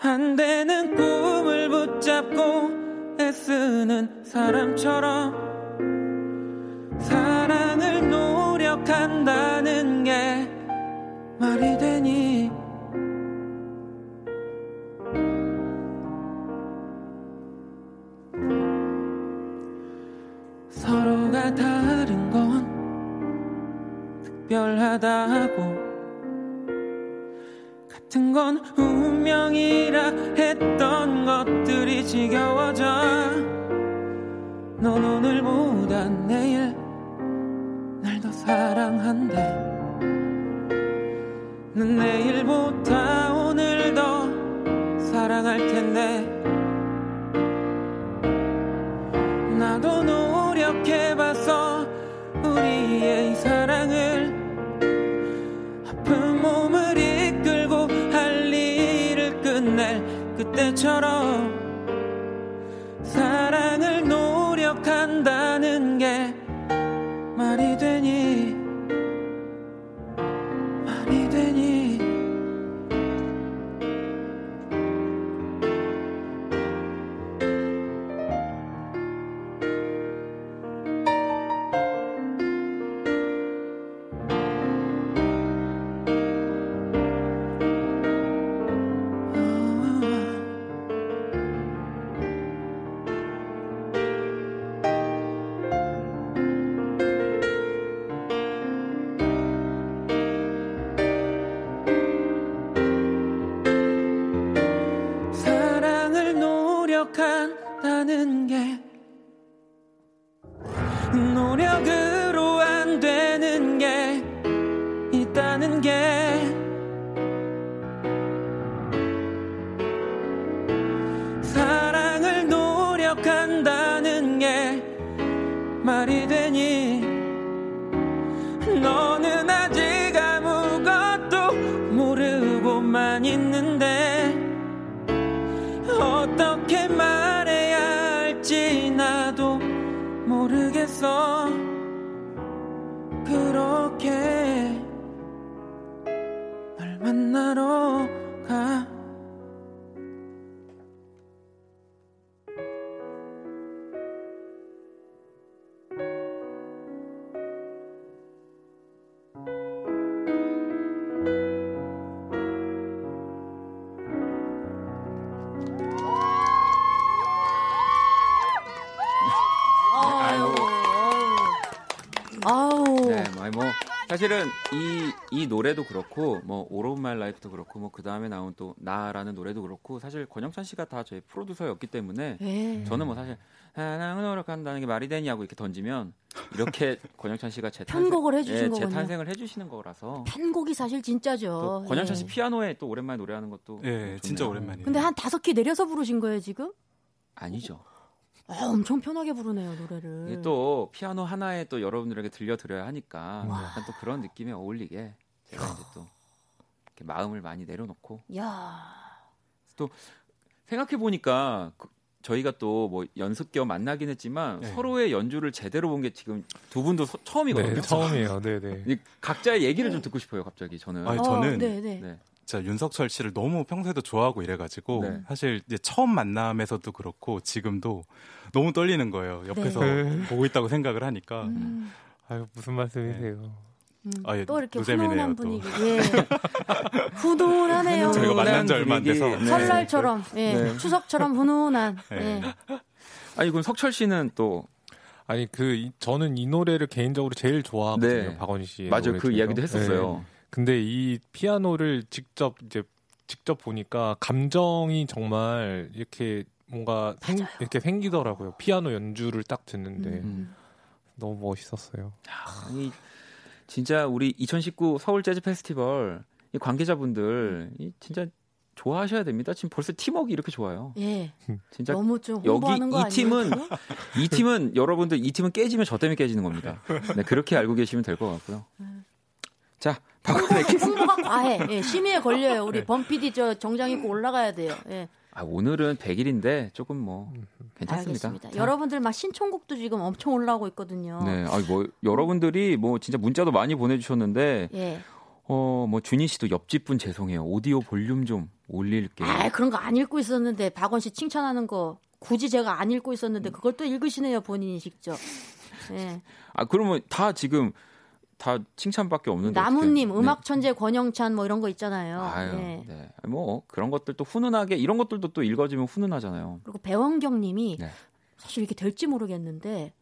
안 되는 꿈을 붙잡고 애쓰는 사람처럼 사랑을 노력한다는 게 말이 되니? 서로가 다른 건 특별하다고 같은 건 운명이라 했던 것들이 지겨워져. 넌 오늘보다 내일 날 더 사랑한대. 넌 내일보다 오늘 더 사랑할 텐데 그때처럼 노래도 그렇고, 뭐, All of My Life도 그렇고, 뭐, 그 다음에 나온 또, 나라는 노래도 그렇고, 사실 권영찬 씨가 다 저희 프로듀서였기 때문에, 네. 저는 뭐 사실, 사랑을 노력한다는 게 말이 되냐고 이렇게 던지면, 이렇게 권영찬 씨가 재 편곡을 해주신 예, 거군요. 재탄생을 해주시는 거라서. 편곡이 사실 진짜죠. 권영찬 씨 예. 피아노에 또 오랜만에 노래하는 것도. 예, 진짜 오랜만이에요. 근데 한 다섯 키 내려서 부르신 거예요, 지금? 아니죠. 아, 엄청 편하게 부르네요 노래를. 또 피아노 하나에 또 여러분들에게 들려드려야 하니까 와. 약간 또 그런 느낌에 어울리게 제가 이제 또 이렇게 마음을 많이 내려놓고. 야. 또 생각해 보니까 그 저희가 또 뭐 연습 겸 만나긴 했지만 네. 서로의 연주를 제대로 본 게 지금 두 분도 소, 처음이거든요. 네, 처음이에요. 네, 네. 각자의 얘기를 좀 듣고 싶어요, 갑자기 저는. 아니, 저는 어, 네, 네. 네. 진짜 윤석철 씨를 너무 평소에도 좋아하고 이래가지고 네. 사실 이제 처음 만남에서도 그렇고 지금도 너무 떨리는 거예요. 옆에서 네. 보고 있다고 생각을 하니까. 음. 아유 무슨 말씀이세요? 음, 아, 예, 또 이렇게 훈훈한 분위기. 예. 훈훈하네요. 저희가 만난 지 얼마 안 돼서 네. 설날처럼, 예. 네. 추석처럼 훈훈한. 네. 예. 아니 그럼 석철 씨는 또 아니 그 저는 이 노래를 개인적으로 제일 좋아하거든요. 네. 박원희 씨. 맞아요. 그 이야기도 했었어요. 네. 근데 이 피아노를 직접 이제 직접 보니까 감정이 정말 이렇게 뭔가 생, 이렇게 생기더라고요. 피아노 연주를 딱 듣는데 음. 너무 멋있었어요. 야, 이 진짜 우리 2019 서울 재즈 페스티벌 이 관계자분들 이 진짜 좋아하셔야 됩니다. 지금 벌써 팀워크 이렇게 좋아요. 예. 진짜 너무 좀 여기 이 팀은 이 팀은 여러분들 이 팀은 깨지면 저 때문에 깨지는 겁니다. 네, 그렇게 알고 계시면 될 것 같고요. 음. 자, 박근혜 홍보가 과해. 예, 심의에 걸려요. 우리 네. 범피디 저 정장 입고 올라가야 돼요. 예. 아, 오늘은 100일인데 조금 뭐 괜찮습니다. 알겠습니다. 여러분들 막 신청곡도 지금 엄청 올라오고 있거든요. 네, 아, 뭐 여러분들이 뭐 진짜 문자도 많이 보내주셨는데, 예. 어, 뭐 준희 씨도 옆집 분 죄송해요. 오디오 볼륨 좀 올릴게요. 아, 그런 거 안 읽고 있었는데 박원 씨 칭찬하는 거 굳이 제가 안 읽고 있었는데 그걸 또 읽으시네요 본인이 직접. 예. 아, 그러면 다 지금 다 칭찬밖에 없는데 나무님, 네. 음악 천재 권영찬 뭐 이런 거 있잖아요. 아유, 네. 네. 뭐 그런 것들도 훈훈하게 이런 것들도 또 읽어지면 훈훈하잖아요. 그리고 배원경님이 네. 사실 이게 될지 모르겠는데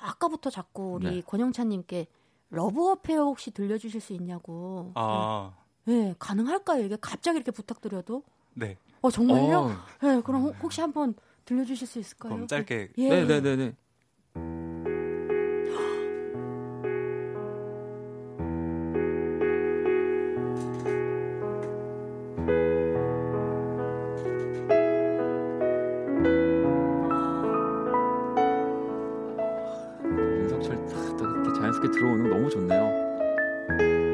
아까부터 자꾸 우리 네. 권영찬님께 Love Affair 혹시 들려주실 수 있냐고. 아, 네, 가능할까요? 이게 갑자기 이렇게 부탁드려도? 네. 어 정말요? 어. 네, 그럼 혹시 한번 들려주실 수 있을까요? 그럼 짧게. 예. 네, 네, 네, 네. 들어오는 거 너무 좋네요.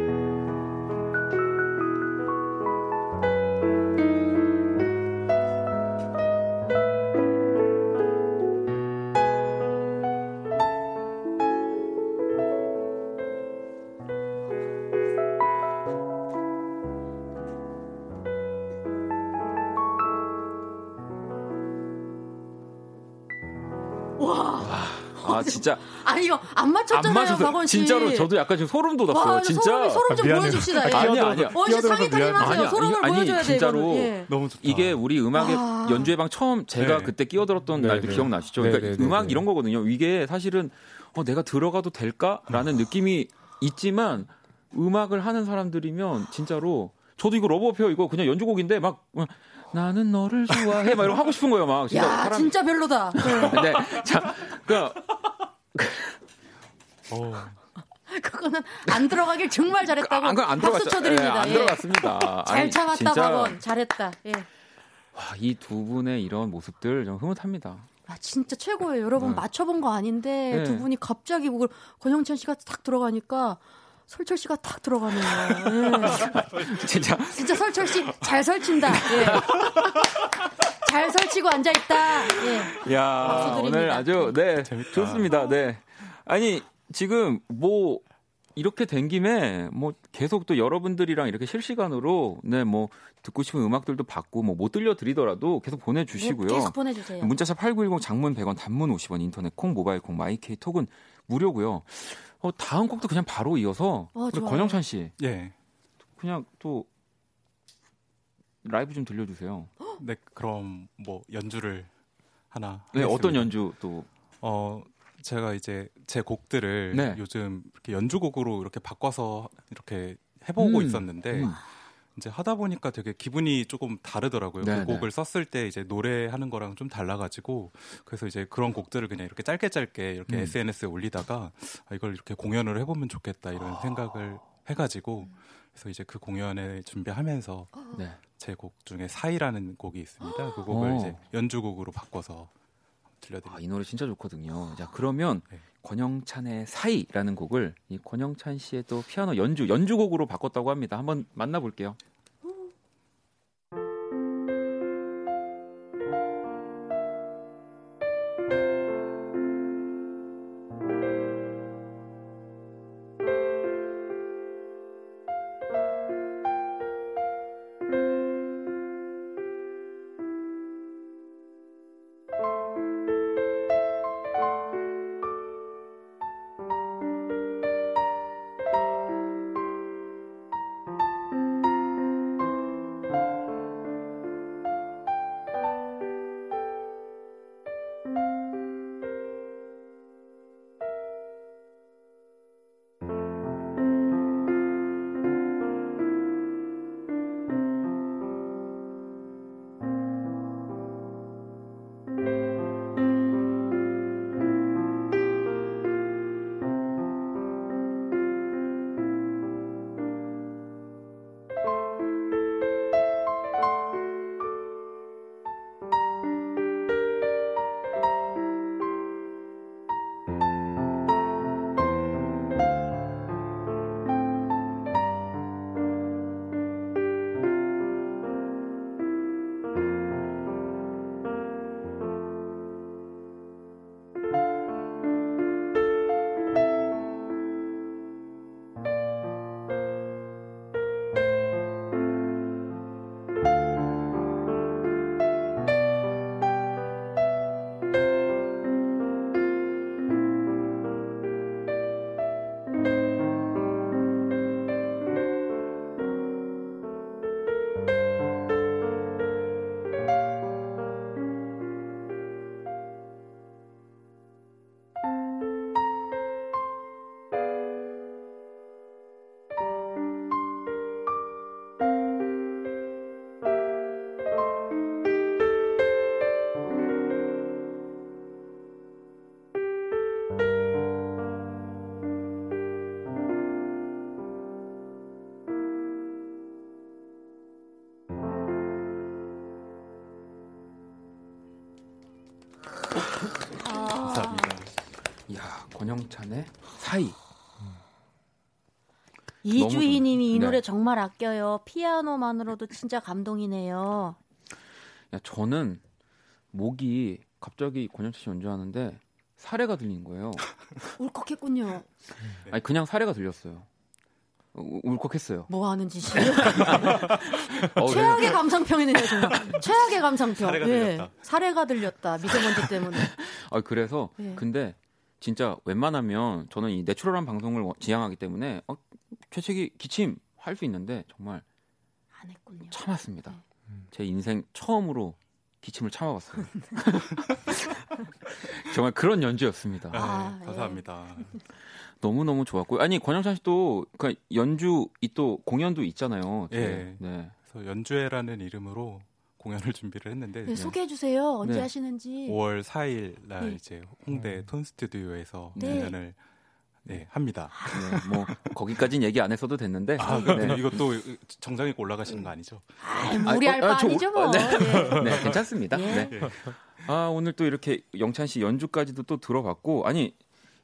진짜. 아니 이거 안 맞췄잖아요. 박원 씨. 진짜로 저도 약간 좀 소름 돋았어요. 와, 진짜. 소름, 소름 좀 아, 보여줍시다. 아니 아니야. 원씨 상의까지 하세요. 소름을 아니, 보여줘야 돼요. 진짜로 예. 너무 좋다. 이게 우리 음악의 와. 연주회 방 처음 제가 네. 그때 끼어들었던 네, 날도 네. 기억나시죠? 그러니까 네, 네, 네, 음악 이런 거거든요. 이게 사실은 어, 내가 들어가도 될까라는 느낌이 있지만 음악을 하는 사람들이면 진짜로 저도 이거 Love Affair 이거 그냥 연주곡인데 막 나는 너를 좋아해 막 이런 하고 싶은 거예요 막 진짜 야 사람... 진짜 별로다. 네. 자, 그 어. 그거는 안 들어가길 정말 잘했다고 안, 안 박수 쳐드립니다. 예, 안 예. 들어갔습니다. 잘 아니, 참았다, 진짜... 박원. 잘했다. 예. 와, 이두 분의 이런 모습들 좀 흐뭇합니다. 아, 진짜 최고예요. 여러분 네. 맞춰본 거 아닌데 네. 두 분이 갑자기 뭐 권영찬 씨가 탁 들어가니까 설철 씨가 탁 들어가네요. 예. 진짜 진짜 설철 씨 잘 설친다. 예. 잘 설치고 앉아 있다. 예. 야 오늘 아주 네 재밌다. 좋습니다. 네 아니 지금 뭐 이렇게 된 김에 뭐 계속 또 여러분들이랑 이렇게 실시간으로 네 뭐 듣고 싶은 음악들도 받고 뭐 못 들려 드리더라도 계속 보내주시고요. 계속 보내주세요. 문자샵 8910 장문 100원 단문 50원 인터넷 콩 모바일 콩 마이케이 톡은 무료고요. 어, 다음 곡도 그냥 바로 이어서 어, 권영찬 씨. 예. 그냥 또 라이브 좀 들려주세요. 네, 그럼 뭐 연주를 하나. 네, 하겠습니다. 어떤 연주 또? 어, 제가 이제 제 곡들을 네. 요즘 이렇게 연주곡으로 이렇게 바꿔서 이렇게 해보고 음. 있었는데 음. 이제 하다 보니까 되게 기분이 조금 다르더라고요. 그 네, 그 곡을 썼을 때 이제 노래하는 거랑 좀 달라가지고 그래서 이제 그런 곡들을 그냥 이렇게 짧게 짧게 이렇게 음. SNS에 올리다가 아, 이걸 이렇게 공연을 해보면 좋겠다 이런 아. 생각을 해가지고 그래서 이제 그 공연을 준비하면서 네. 제곡 중에 사이라는 곡이 있습니다. 그 곡을 오. 이제 연주곡으로 바꿔서 들려드립니다. 아, 이 노래 진짜 좋거든요. 자 그러면 네. 권영찬의 사이라는 곡을 이 권영찬 씨의 또 피아노 연주 연주곡으로 바꿨다고 합니다. 한번 만나볼게요. 권영찬의 사이. 이주희님이 이 노래 네. 정말 아껴요. 피아노만으로도 진짜 감동이네요. 야, 저는 목이 갑자기 권영찬 씨 연주하는데 사례가 들리는 거예요. 울컥했군요. 아니 그냥 사례가 들렸어요. 울컥했어요. 뭐 하는 짓이에요? 어, 최악의 감상평이네요, 정말. 최악의 감상평. 사례가 네. 들렸다. 사례가 들렸다. 미세먼지 때문에. 아, 그래서 네. 근데 진짜 웬만하면 저는 이 내추럴한 방송을 지향하기 때문에 어, 최책이 기침 할 수 있는데 정말 안 했군요. 참았습니다. 네. 제 인생 처음으로 기침을 참아봤어요. 정말 그런 연주였습니다. 네, 아, 감사합니다. 예. 너무 너무 좋았고 아니 권영찬 씨도 그 연주 이 또 공연도 있잖아요. 예. 네. 그래서 연주회라는 이름으로 공연을 준비를 했는데 네, 소개해 주세요. 언제 네. 하시는지. 5월 4일 날 네. 이제 홍대 톤 스튜디오에서 네. 공연을 네, 합니다. 네, 뭐 거기까지는 얘기 안 했어도 됐는데. 아, 네. 이것도 정장 입고 올라가시는 거 아니죠? 아, 무리할 아, 어, 바 아니죠 뭐. 네. 네, 괜찮습니다. 예. 네. 아, 오늘 또 이렇게 영찬 씨 연주까지도 또 들어봤고 아니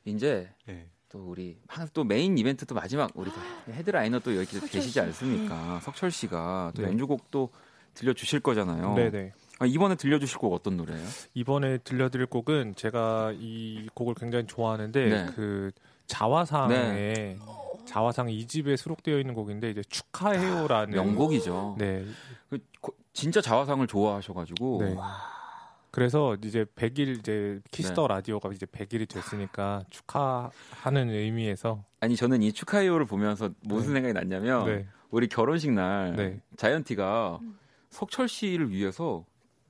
이제 네. 또 우리 또 메인 이벤트 또 마지막 우리 헤드라이너 또 여기 계시지 않습니까? 석철 씨가 또 연주곡도 들려주실 거잖아요. 네네. 아, 이번에 들려주실 곡 어떤 노래예요? 이번에 들려드릴 곡은 제가 이 곡을 굉장히 좋아하는데 네. 그 자화상의 네. 자화상 2집에 수록되어 있는 곡인데 이제 축하해요라는 아, 명곡이죠. 네. 그, 진짜 자화상을 좋아하셔가지고. 네. 그래서 이제 100일 이제 키스 더 네. 라디오가 이제 100일이 됐으니까 축하하는 의미에서 아니 저는 이 축하해요를 보면서 무슨 네. 생각이 났냐면 네. 우리 결혼식 날 네. 자이언티가 석철 씨를 위해서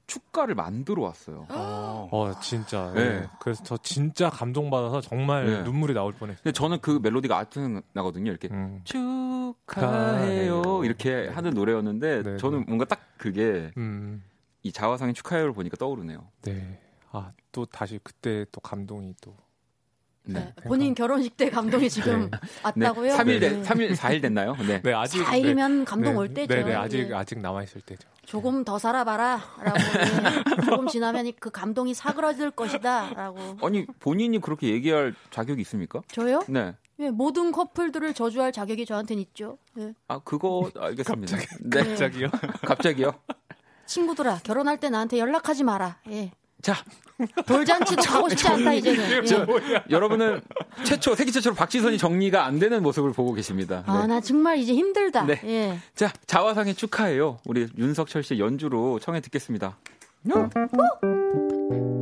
축가를 만들어 왔어요. 어, 어 진짜. 네. 네. 그래서 저 진짜 감동받아서 정말 네. 눈물이 나올 뻔했어요. 근데 저는 그 멜로디가 아트 나거든요. 이렇게 음. 축하해요 이렇게 하는 노래였는데 네, 저는 네. 뭔가 딱 그게 음. 이 자화상의 축하해요를 보니까 떠오르네요. 네. 아, 또 다시 그때 또 감동이 또 네. 네. 본인 결혼식 때 감동이 지금 네. 왔다고요? 3일, 네. 3일, 4일 됐나요? 네. 네 아직 4일이면 감동 올 때죠. 네, 네 아직 아직 남아 있을 때죠. 조금 더 살아봐라 라고 조금 지나면 그 감동이 사그러질 것이다 라고. 아니 본인이 그렇게 얘기할 자격이 있습니까? 저요? 네. 예, 모든 커플들을 저주할 자격이 저한테는 있죠. 예. 아 그거 알겠습니다. 갑자기, 네. 갑자기요? 갑자기요? 친구들아 결혼할 때 나한테 연락하지 마라. 예. 자 돌잔치도 가고 싶지 않다 이제는. 저, 예. 여러분은 최초 세계 최초로 박지선이 정리가 안 되는 모습을 보고 계십니다. 네. 아나 정말 이제 힘들다. 네. 예. 자 자화상의 축하해요. 우리 윤석철 씨 연주로 청해 듣겠습니다. 어? 어?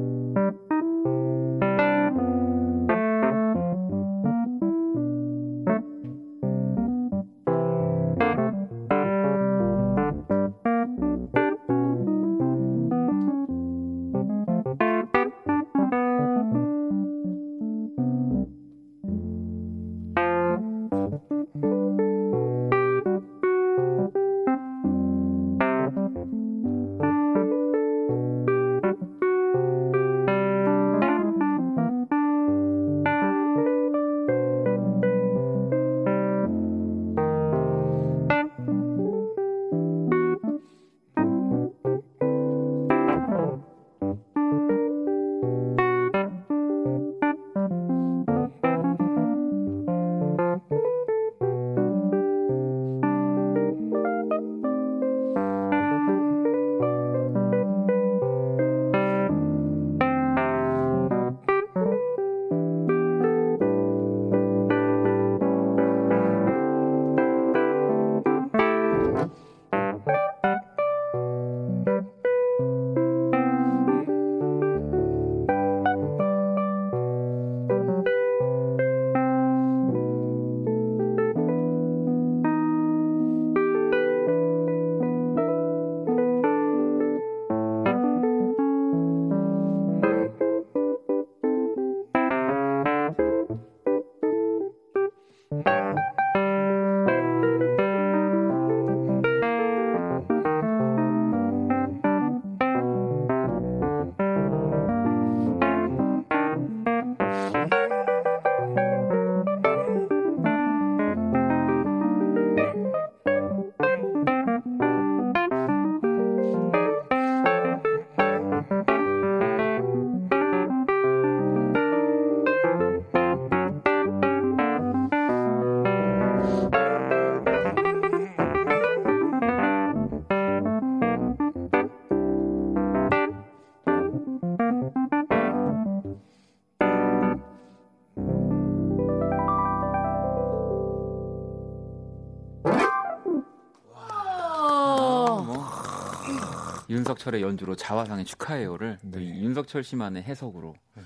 윤석철의 연주로 자화상의 축하해요를 네. 윤석철 씨만의 해석으로 네.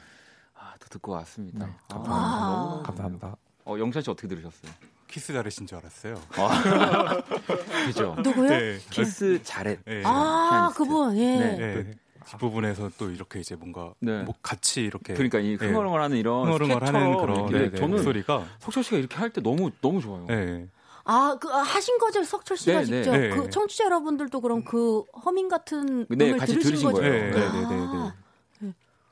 아, 또 듣고 왔습니다. 네, 감사합니다. 아, 감사합니다. 어, 영찬 씨 어떻게 들으셨어요? 키스 자렛인 줄 알았어요. 아, 그죠? 누구요? 네. 키스 자렛. 네. 아, 그분, 예. 네. 네. 뒷부분에서 또 이렇게 이제 뭔가 네. 뭐 같이 이렇게 그러니까 이 흥얼흥얼하는 이런 흥얼흥얼하는 그런 네, 네, 저는 소리가 석철 씨가 이렇게 할 때 너무 너무 좋아요. 네. 아, 그 아, 하신 거죠, 석철 씨가 네, 직접. 네. 그 청취자 여러분들도 그럼 그 허밍 같은 네, 음을 같이 들으신, 거죠? 거예요. 네, 네, 네, 네. 아.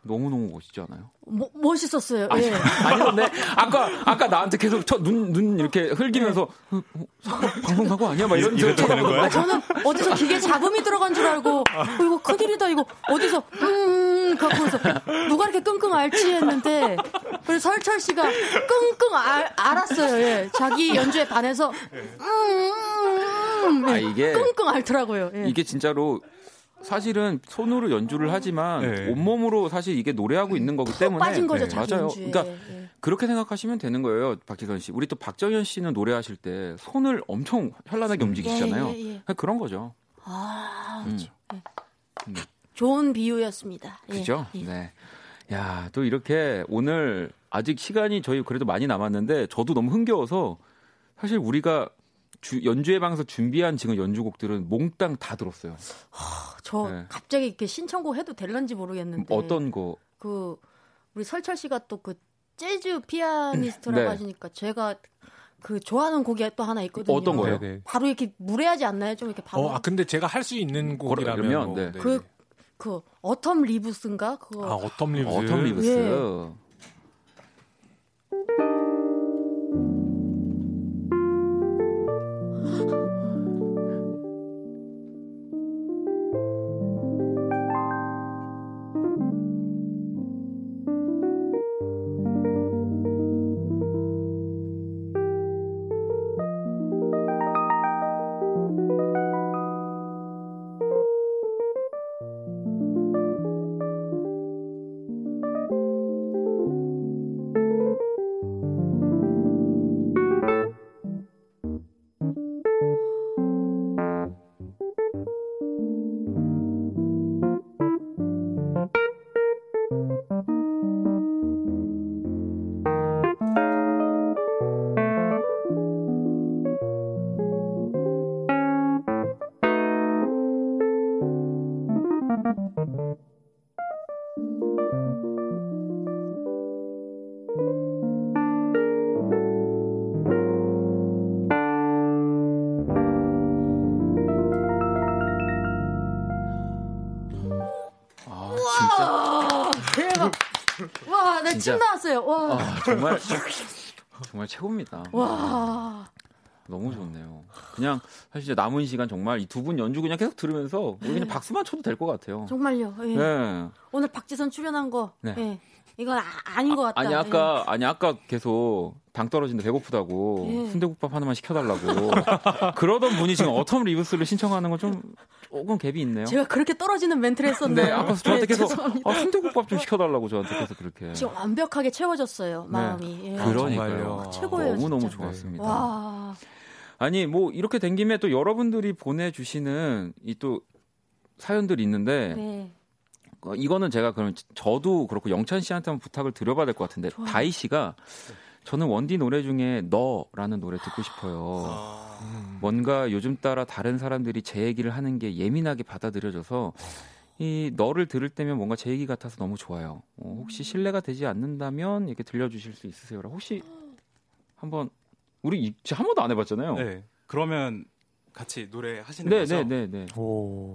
너무 너무 멋있지 않아요? 뭐, 멋있었어요. 아니, 예. 아니 근데 아까 아까 나한테 계속 눈눈 눈 이렇게 흘기면서 네. 어, 어, 방송 사고 아니야? 막 이런 이런 하는 거야? 아, 저는 어디서 기계 잡음이 들어간 줄 알고 어, 이거 큰일이다 이거 어디서 음 갖고서 누가 이렇게 끙끙 앓지 했는데 그래서 설철 씨가 끙끙 알, 알았어요. 예. 자기 연주에 반해서 음, 음, 음, 아 이게 끙끙 앓더라고요. 예. 이게 진짜로 사실은 손으로 연주를 하지만 네. 온몸으로 사실 이게 노래하고 있는 거기 때문에 빠진 거죠, 네. 맞아요. 연주에. 그러니까 네. 그렇게 생각하시면 되는 거예요, 박지선 씨. 우리 또 박정현 씨는 노래하실 때 손을 엄청 현란하게 움직이시잖아요. 예, 예, 예. 그런 거죠. 아, 음. 그렇죠. 음. 좋은 비유였습니다. 그죠? 네. 야, 또 이렇게 오늘 아직 시간이 저희 그래도 많이 남았는데 저도 너무 흥겨워서 사실 우리가 주, 연주회 방에서 준비한 지금 연주곡들은 몽땅 다 들었어요. 하, 저 네. 갑자기 이렇게 신청곡 해도 될런지 모르겠는데. 어떤 거? 그 우리 석철 씨가 또 그 재즈 피아니스트라고 네. 하시니까 제가 그 좋아하는 곡이 또 하나 있거든요. 어떤 거예요? 네, 네. 바로 이렇게 무례하지 않나요? 좀 이렇게 바로. 어, 아 근데 제가 할 수 있는 곡이라면 뭐, 네. 그, 그 Autumn Leaves인가 그거. 아 Autumn Leaves. Autumn Leaves. 예. 침 나왔어요. 와. 아, 정말 정말 최고입니다. 와. 너무 좋네요. 그냥 사실 남은 시간 정말 이 두 분 연주 그냥 계속 들으면서 우리 그냥 네. 박수만 쳐도 될 것 같아요. 정말요. 예. 네. 오늘 박지선 출연한 거. 네. 예. 이건 아, 닌것 같다. 아니 아까 예. 아니 아까 계속 당 떨어진다 배고프다고 예. 순대국밥 하나만 시켜달라고 그러던 분이 지금 어텀 리브스를 신청하는 건 좀 조금 갭이 있네요. 제가 그렇게 떨어지는 멘트를 했었는데 네, 아까 저한테 네, 계속 아, 순대국밥 좀 시켜달라고 저한테 계속 그렇게 지금 완벽하게 채워졌어요 마음이. 네. 예. 그러니까요. 아, 최고예요. 너무 너무 좋았습니다. 와. 아니 뭐 이렇게 된 김에 또 여러분들이 보내주시는 이 또 사연들이 있는데. 네. 어, 이거는 제가 그럼 저도 그렇고 영찬 씨한테 한번 부탁을 드려봐야 될 것 같은데 좋아요. 다희 씨가 저는 원디 노래 중에 너라는 노래 듣고 싶어요. 아... 뭔가 요즘 따라 다른 사람들이 제 얘기를 하는 게 예민하게 받아들여져서 이 너를 들을 때면 뭔가 제 얘기 같아서 너무 좋아요. 어, 혹시 실례가 되지 않는다면 이렇게 들려주실 수 있으세요? 혹시 한번 우리 한 번도 안 해봤잖아요. 네. 그러면 같이 노래 하시는 네, 거죠? 네, 네, 네. 오.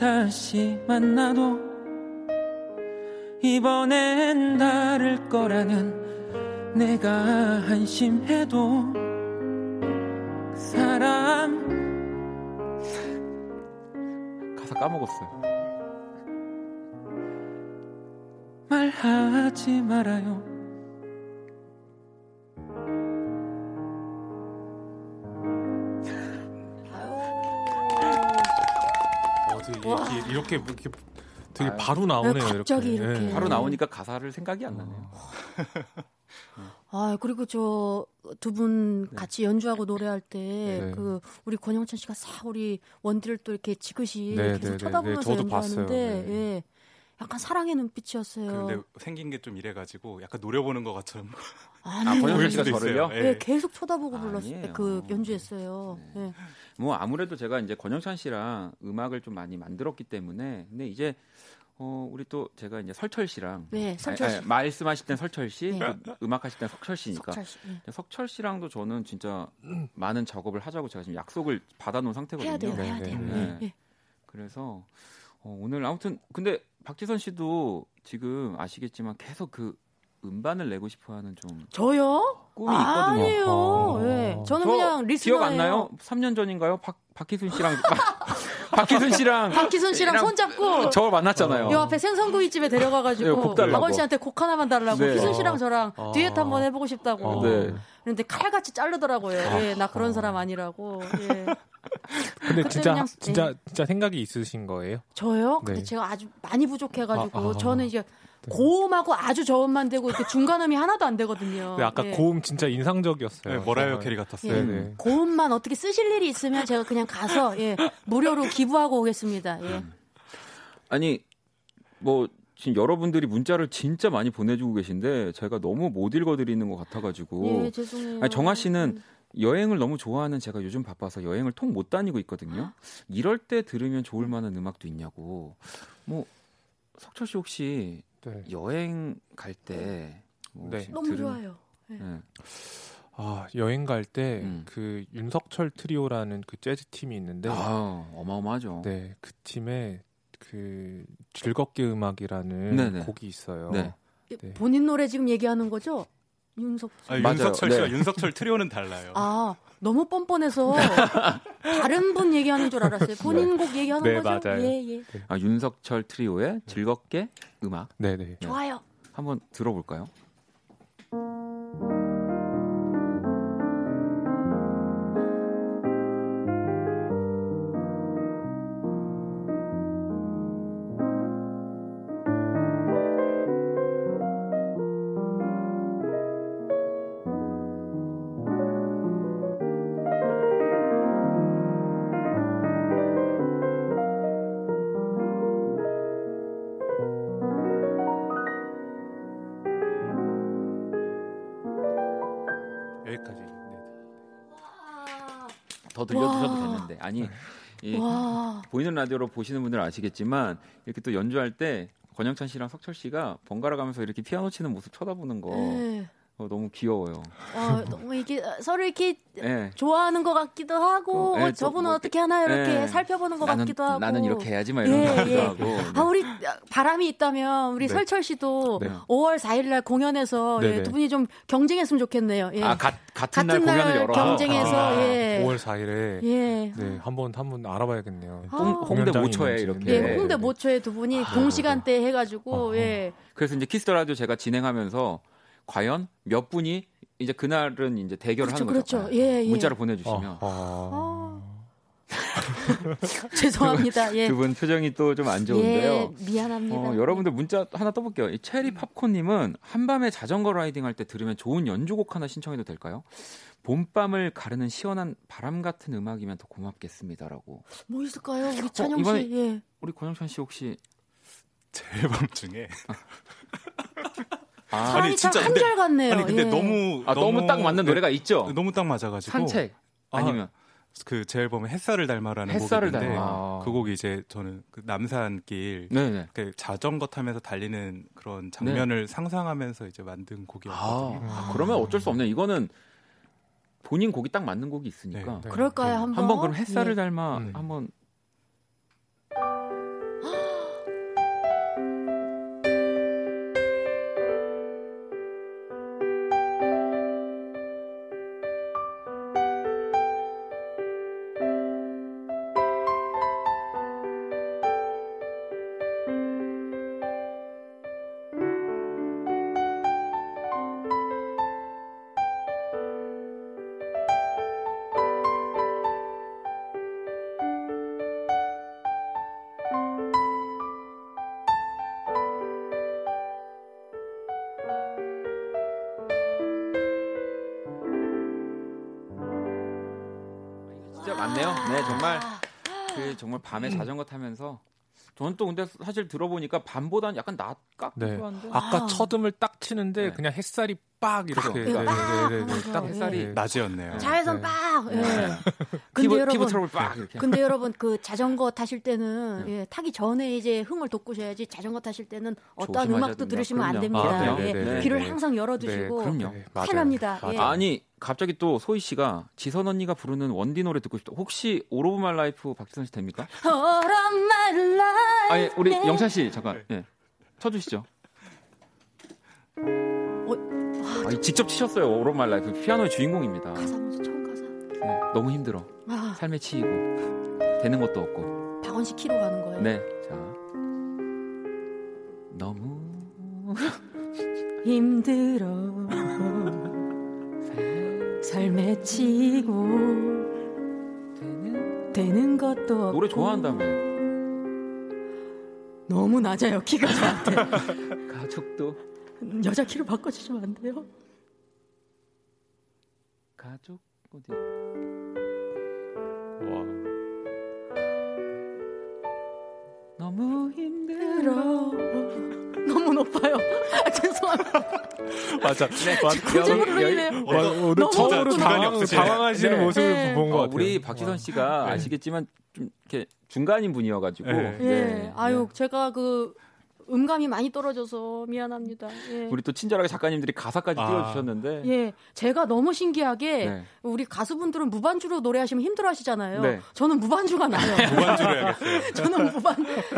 다시 만나도 이번엔 다를 거라는 내가 한심해도 그 사람 가사 까먹었어요. 말하지 말아요. 이렇게, 이렇게, 되게 바로 나오네요. 갑자기 이렇게. 이렇게. 네. 바로 나오니까 가사를 생각이 안 나네요. 아 그리고 저 두분 네. 같이 연주하고 노래할 때그 네. 우리 권영찬 씨가 싹 우리 원디를 또 이렇게 지그시 네, 계속. 쳐다보면서 연주하는데 예. 약간 사랑의 눈빛이었어요. 근데 생긴 게 좀 이래가지고 약간 노려보는 것 같처럼. 아니, 아, 권영찬 씨가 저를요? 네. 네, 계속 쳐다보고 불렀어요. 그 연주했어요. 네. 네. 뭐 아무래도 제가 이제 권영찬 씨랑 음악을 좀 많이 만들었기 때문에 근데 이제 어 우리 또 제가 이제 설철 씨랑 네, 설철 씨. 아니, 말씀하실 땐 설철 씨, 네. 음악 하실 땐 석철 씨니까 석철, 씨. 네. 석철 씨랑도 저는 진짜 많은 작업을 하자고 제가 지금 약속을 받아놓은 상태거든요. 해야 돼요, 해야 돼요. 네. 네. 그래서 어, 오늘 아무튼 근데 박지선 씨도 지금 아시겠지만 계속 그 음반을 내고 싶어하는 좀 저요? 꿈이 있거든요. 아니에요. 네. 저는 저 그냥 리스너예요. 기억 안 나요? 3년 전인가요? 박 박희순 씨랑 박희순 씨랑 박희순 씨랑 손 잡고 저를 만났잖아요. 요 앞에 생선구이집에 데려가가지고 네, 박원 씨한테 곡 하나만 달라고 네. 희순 씨랑 저랑 아. 듀엣 한번 해보고 싶다고. 네. 그런데 칼같이 자르더라고요. 아. 예, 나 그런 사람 아니라고. 예. 근데 진짜 그냥, 진짜 예. 진짜 생각이 있으신 거예요? 저요? 근데 네. 제가 아주 많이 부족해가지고 아, 아. 저는 이제 네. 고음하고 아주 저음만 되고 이렇게 중간음이 하나도 안 되거든요. 네, 아까 네. 고음 진짜 인상적이었어요. 네, 머라이어 캐리 같았어요. 예, 네. 고음만 어떻게 쓰실 일이 있으면 제가 그냥 가서 예, 무료로 기부하고 오겠습니다. 예. 음. 아니 뭐 지금 여러분들이 문자를 진짜 많이 보내주고 계신데 제가 너무 못 읽어드리는 것 같아가지고. 예, 죄송해요. 아니, 정아 씨는 여행을 너무 좋아하는 제가 요즘 바빠서 여행을 통 못 다니고 있거든요. 이럴 때 들으면 좋을 만한 음악도 있냐고. 뭐 석철 씨 혹시 네. 여행 갈 때 뭐 네. 너무 들은... 좋아요. 네. 네. 아 여행 갈 때그 음. 그 윤석철 트리오라는 그 재즈 팀이 있는데 아 어마어마하죠. 네, 그 팀에 그 즐겁게 음악이라는 네네. 곡이 있어요. 네. 네. 본인 노래 지금 얘기하는 거죠? 윤석 아, 윤석철 씨와 네. 윤석철 트리오는 달라요. 아 너무 뻔뻔해서 다른 분 얘기하는 줄 알았어요. 본인 곡 얘기하는 네, 거죠? 맞아요. 예, 예. 아 윤석철 트리오의 즐겁게 음악. 네네. 네. 좋아요. 한번 들어볼까요? 아니 이, 보이는 라디오로 보시는 분들 아시겠지만 이렇게 또 연주할 때 권영찬 씨랑 석철 씨가 번갈아 가면서 이렇게 피아노 치는 모습 쳐다보는 거 네. 어, 너무 귀여워요. 어, 너무 이게 서로 이렇게 네. 좋아하는 것 같기도 하고 어, 네, 저분은 뭐, 어떻게 하나요 이렇게 네. 살펴보는 것 나는, 같기도 하고 나는 이렇게 해야지 막 이런 예, 것도 예. 하고. 아 우리 바람이 있다면 우리 네. 설철 씨도 5월 4일날 공연에서 예, 두 분이 좀 경쟁했으면 좋겠네요. 예. 아 가, 같은, 같은 날, 날 공연을 열어 경쟁해서 아, 예. 5월 4일에 예. 네 한번 한 번 알아봐야겠네요. 아. 홍대 모처에 이렇게. 예, 홍대 모처에 두 분이 아, 동시간대 해가지고 아, 예. 그래서 이제 키스 더 라디오 제가 진행하면서 과연 몇 분이 이제 그날은 이제 대결을 그렇죠, 하는 거죠. 그렇죠. 예, 예. 문자를 보내주시면. 어, 어. 죄송합니다. 예. 두분 표정이 또 좀 안 좋은데요. 예, 미안합니다. 어, 여러분들 문자 하나 더 볼게요. 체리 팝콘님은 한밤에 자전거 riding 할 때 들으면 좋은 연주곡 하나 신청해도 될까요? 봄밤을 가르는 시원한 바람 같은 음악이면 더 고맙겠습니다라고. 뭐 있을까요, 우리 어, 찬영 씨? 어, 예. 우리 권영찬 씨 혹시 제 앨범 중에 아, 아니 진짜 한결 같네요. 아니 근데 예. 너무 아, 너무, 너무 딱 맞는 노래가 있죠. 너무 딱 맞아가지고 산책 아, 아니면 그 제 앨범에 햇살을 닮아라는 햇살을 곡인데 닮아. 그 곡이 이제 저는 그 남산길 네네. 그 자전거 타면서 달리는 그런 장면을 네. 상상하면서 이제 만든 곡이었거든요. 아, 아, 그러면 어쩔 수 없네요. 이거는 본인 곡이 딱 맞는 곡이 있으니까. 네, 네. 그럴까요 한번? 한번 그럼 햇살을 네. 닮아 음. 한번 정말 밤에 음. 자전거 타면서 저는 또 근데 사실 들어보니까 밤보다는 약간 낮 같기도 네. 아까 아. 첫음을 딱 치는데 네. 그냥 햇살이 빡 이렇게 네, 네, 네, 네, 딱 햇살이 낮이었네요. 자외선 빡. 예. 근데 피부, 여러분 피부 트러블 빡 이렇게. 근데 여러분 그 자전거 타실 때는 예, 타기 전에 이제 흥을 돋구셔야지 자전거 타실 때는 어떠한 음악도 들으시면 안 됩니다. 아, 예, 귀를 항상 열어두시고 그럼요. 편합니다. 예. 아니 갑자기 또 소희 씨가 지선 언니가 부르는 원디 노래 듣고 싶다. 혹시 All of my life 박지선 씨 됩니까? All of my life. 아니 우리 네. 영찬 씨 잠깐 예. 쳐주시죠. 어, 아, 직접 치셨어요. All of my life 피아노의 주인공입니다. 가사 먼저 처음 가사. 네, 너무 힘들어. 아. 삶에 치이고 되는 것도 없고. 박원 씨 키로 가는 거예요. 네, 자 너무 힘들어. 삶에 치고 되는, 되는 것도 없고 노래 좋아한다며 너무 낮아요 키가 저한테. 가족도? 여자 키로 바꿔주시면 안 돼요? 가족? 어디? 와. 너무 힘들어 너무 높아요. 아, 죄송합니다. 맞아. 네, 맞아. 오늘 처음으로 당황, 당황하시는 네. 모습을 네. 본것 어, 같아요. 우리 박지선 씨가 네. 아시겠지만 좀 이렇게 중간인 분이어가지고. 네. 네. 아유, 제가 그 음감이 많이 떨어져서 미안합니다. 예. 우리 또 친절하게 작가님들이 가사까지 아. 띄워주셨는데. 예, 제가 너무 신기하게 네. 우리 가수분들은 무반주로 노래하시면 힘들어하시잖아요. 네. 저는 무반주가 나요. 무반주로 해야겠어요. 저는 무반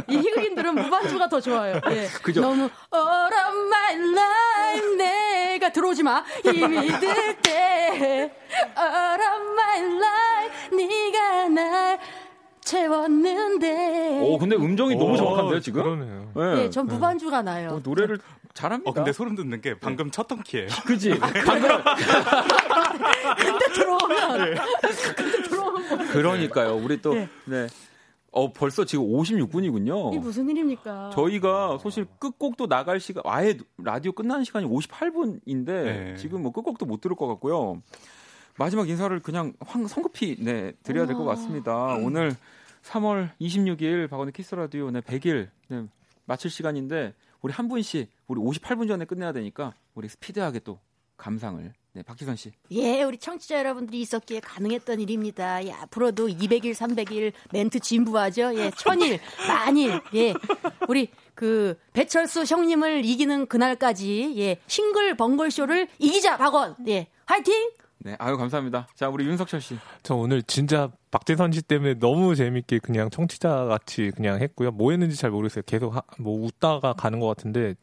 이 흑인들은 무반주가 더 좋아요. 예. 그죠? 너무 All of my life 내가 들어오지 마 힘이 들때 All of my life 네가 날 채웠는데. 오, 근데 음정이 오, 너무 정확한데요, 지금? 그러네요. 네, 네 전 무반주가 나요. 어, 노래를 잘합니다. 어, 근데 소름 돋는 게 방금 네. 첫턴 키예요. 그지? 아, 방금. 근데 들어오면. 네. 근데 들어오면. 그러니까요. 우리 또, 네. 네. 어, 벌써 지금 56분이군요. 이 무슨 일입니까? 저희가 사실 끝곡도 나갈 시간, 아예 라디오 끝나는 시간이 58분인데, 네. 지금 뭐 끝곡도 못 들을 것 같고요. 마지막 인사를 그냥 황, 성급히 네, 드려야 될 것 같습니다. 오늘 3월 26일 박원의 키스 라디오 네, 100일 네, 마칠 시간인데 우리 한 분씩 우리 58분 전에 끝내야 되니까 우리 스피드하게 또 감상을 네, 박지선 씨. 예, 우리 청취자 여러분들이 있었기에 가능했던 일입니다. 예, 앞으로도 200일, 300일 멘트 진부하죠. 예, 천일, 만일. 예. 우리 그 배철수 형님을 이기는 그날까지 예, 싱글 벙글 쇼를 이기자 박원. 예. 화이팅! 네, 아유 감사합니다. 자, 우리 윤석철 씨. 저 오늘 진짜 박지선 씨 때문에 너무 재밌게 그냥 청취자 같이 그냥 했고요. 뭐 했는지 잘 모르겠어요. 계속 하, 뭐 웃다가 가는 것 같은데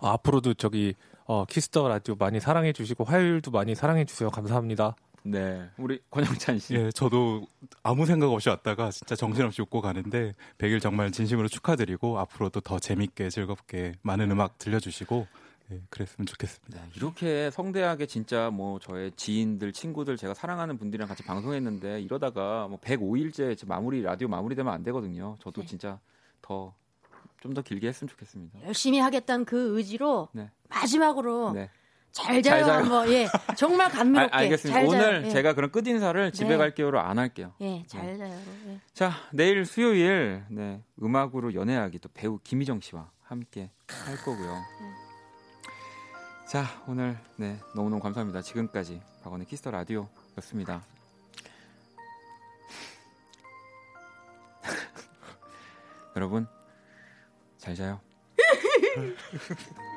아, 앞으로도 저기 어, 키스 더 라디오 많이 사랑해 주시고 화요일도 많이 사랑해 주세요. 감사합니다. 네, 우리 권영찬 씨. 예, 저도 아무 생각 없이 왔다가 진짜 정신없이 웃고 가는데 100일 정말 진심으로 축하드리고 앞으로도 더 재밌게 즐겁게 많은 음악 들려주시고 네, 그랬으면 좋겠습니다. 네, 이렇게 성대하게 진짜 뭐 저의 지인들, 친구들, 제가 사랑하는 분들이랑 같이 방송했는데 이러다가 뭐 105일째 마무리 라디오 마무리되면 안 되거든요. 저도 네. 진짜 더 좀 더 길게 했으면 좋겠습니다. 열심히 하겠다는 그 의지로 네. 마지막으로 네. 잘 자요, 잘 자요. 예, 정말 감미롭게. 아, 알겠습니다. 오늘 예. 제가 그런 끝 인사를 집에 네. 갈게요로 안 할게요. 예, 잘 자요. 예. 자, 내일 수요일 네, 음악으로 연애하기 또 배우 김희정 씨와 함께 할 거고요. 네. 자, 오늘 네, 너무너무 감사합니다. 지금까지 박원의 키스터 라디오였습니다. 여러분, 잘 자요.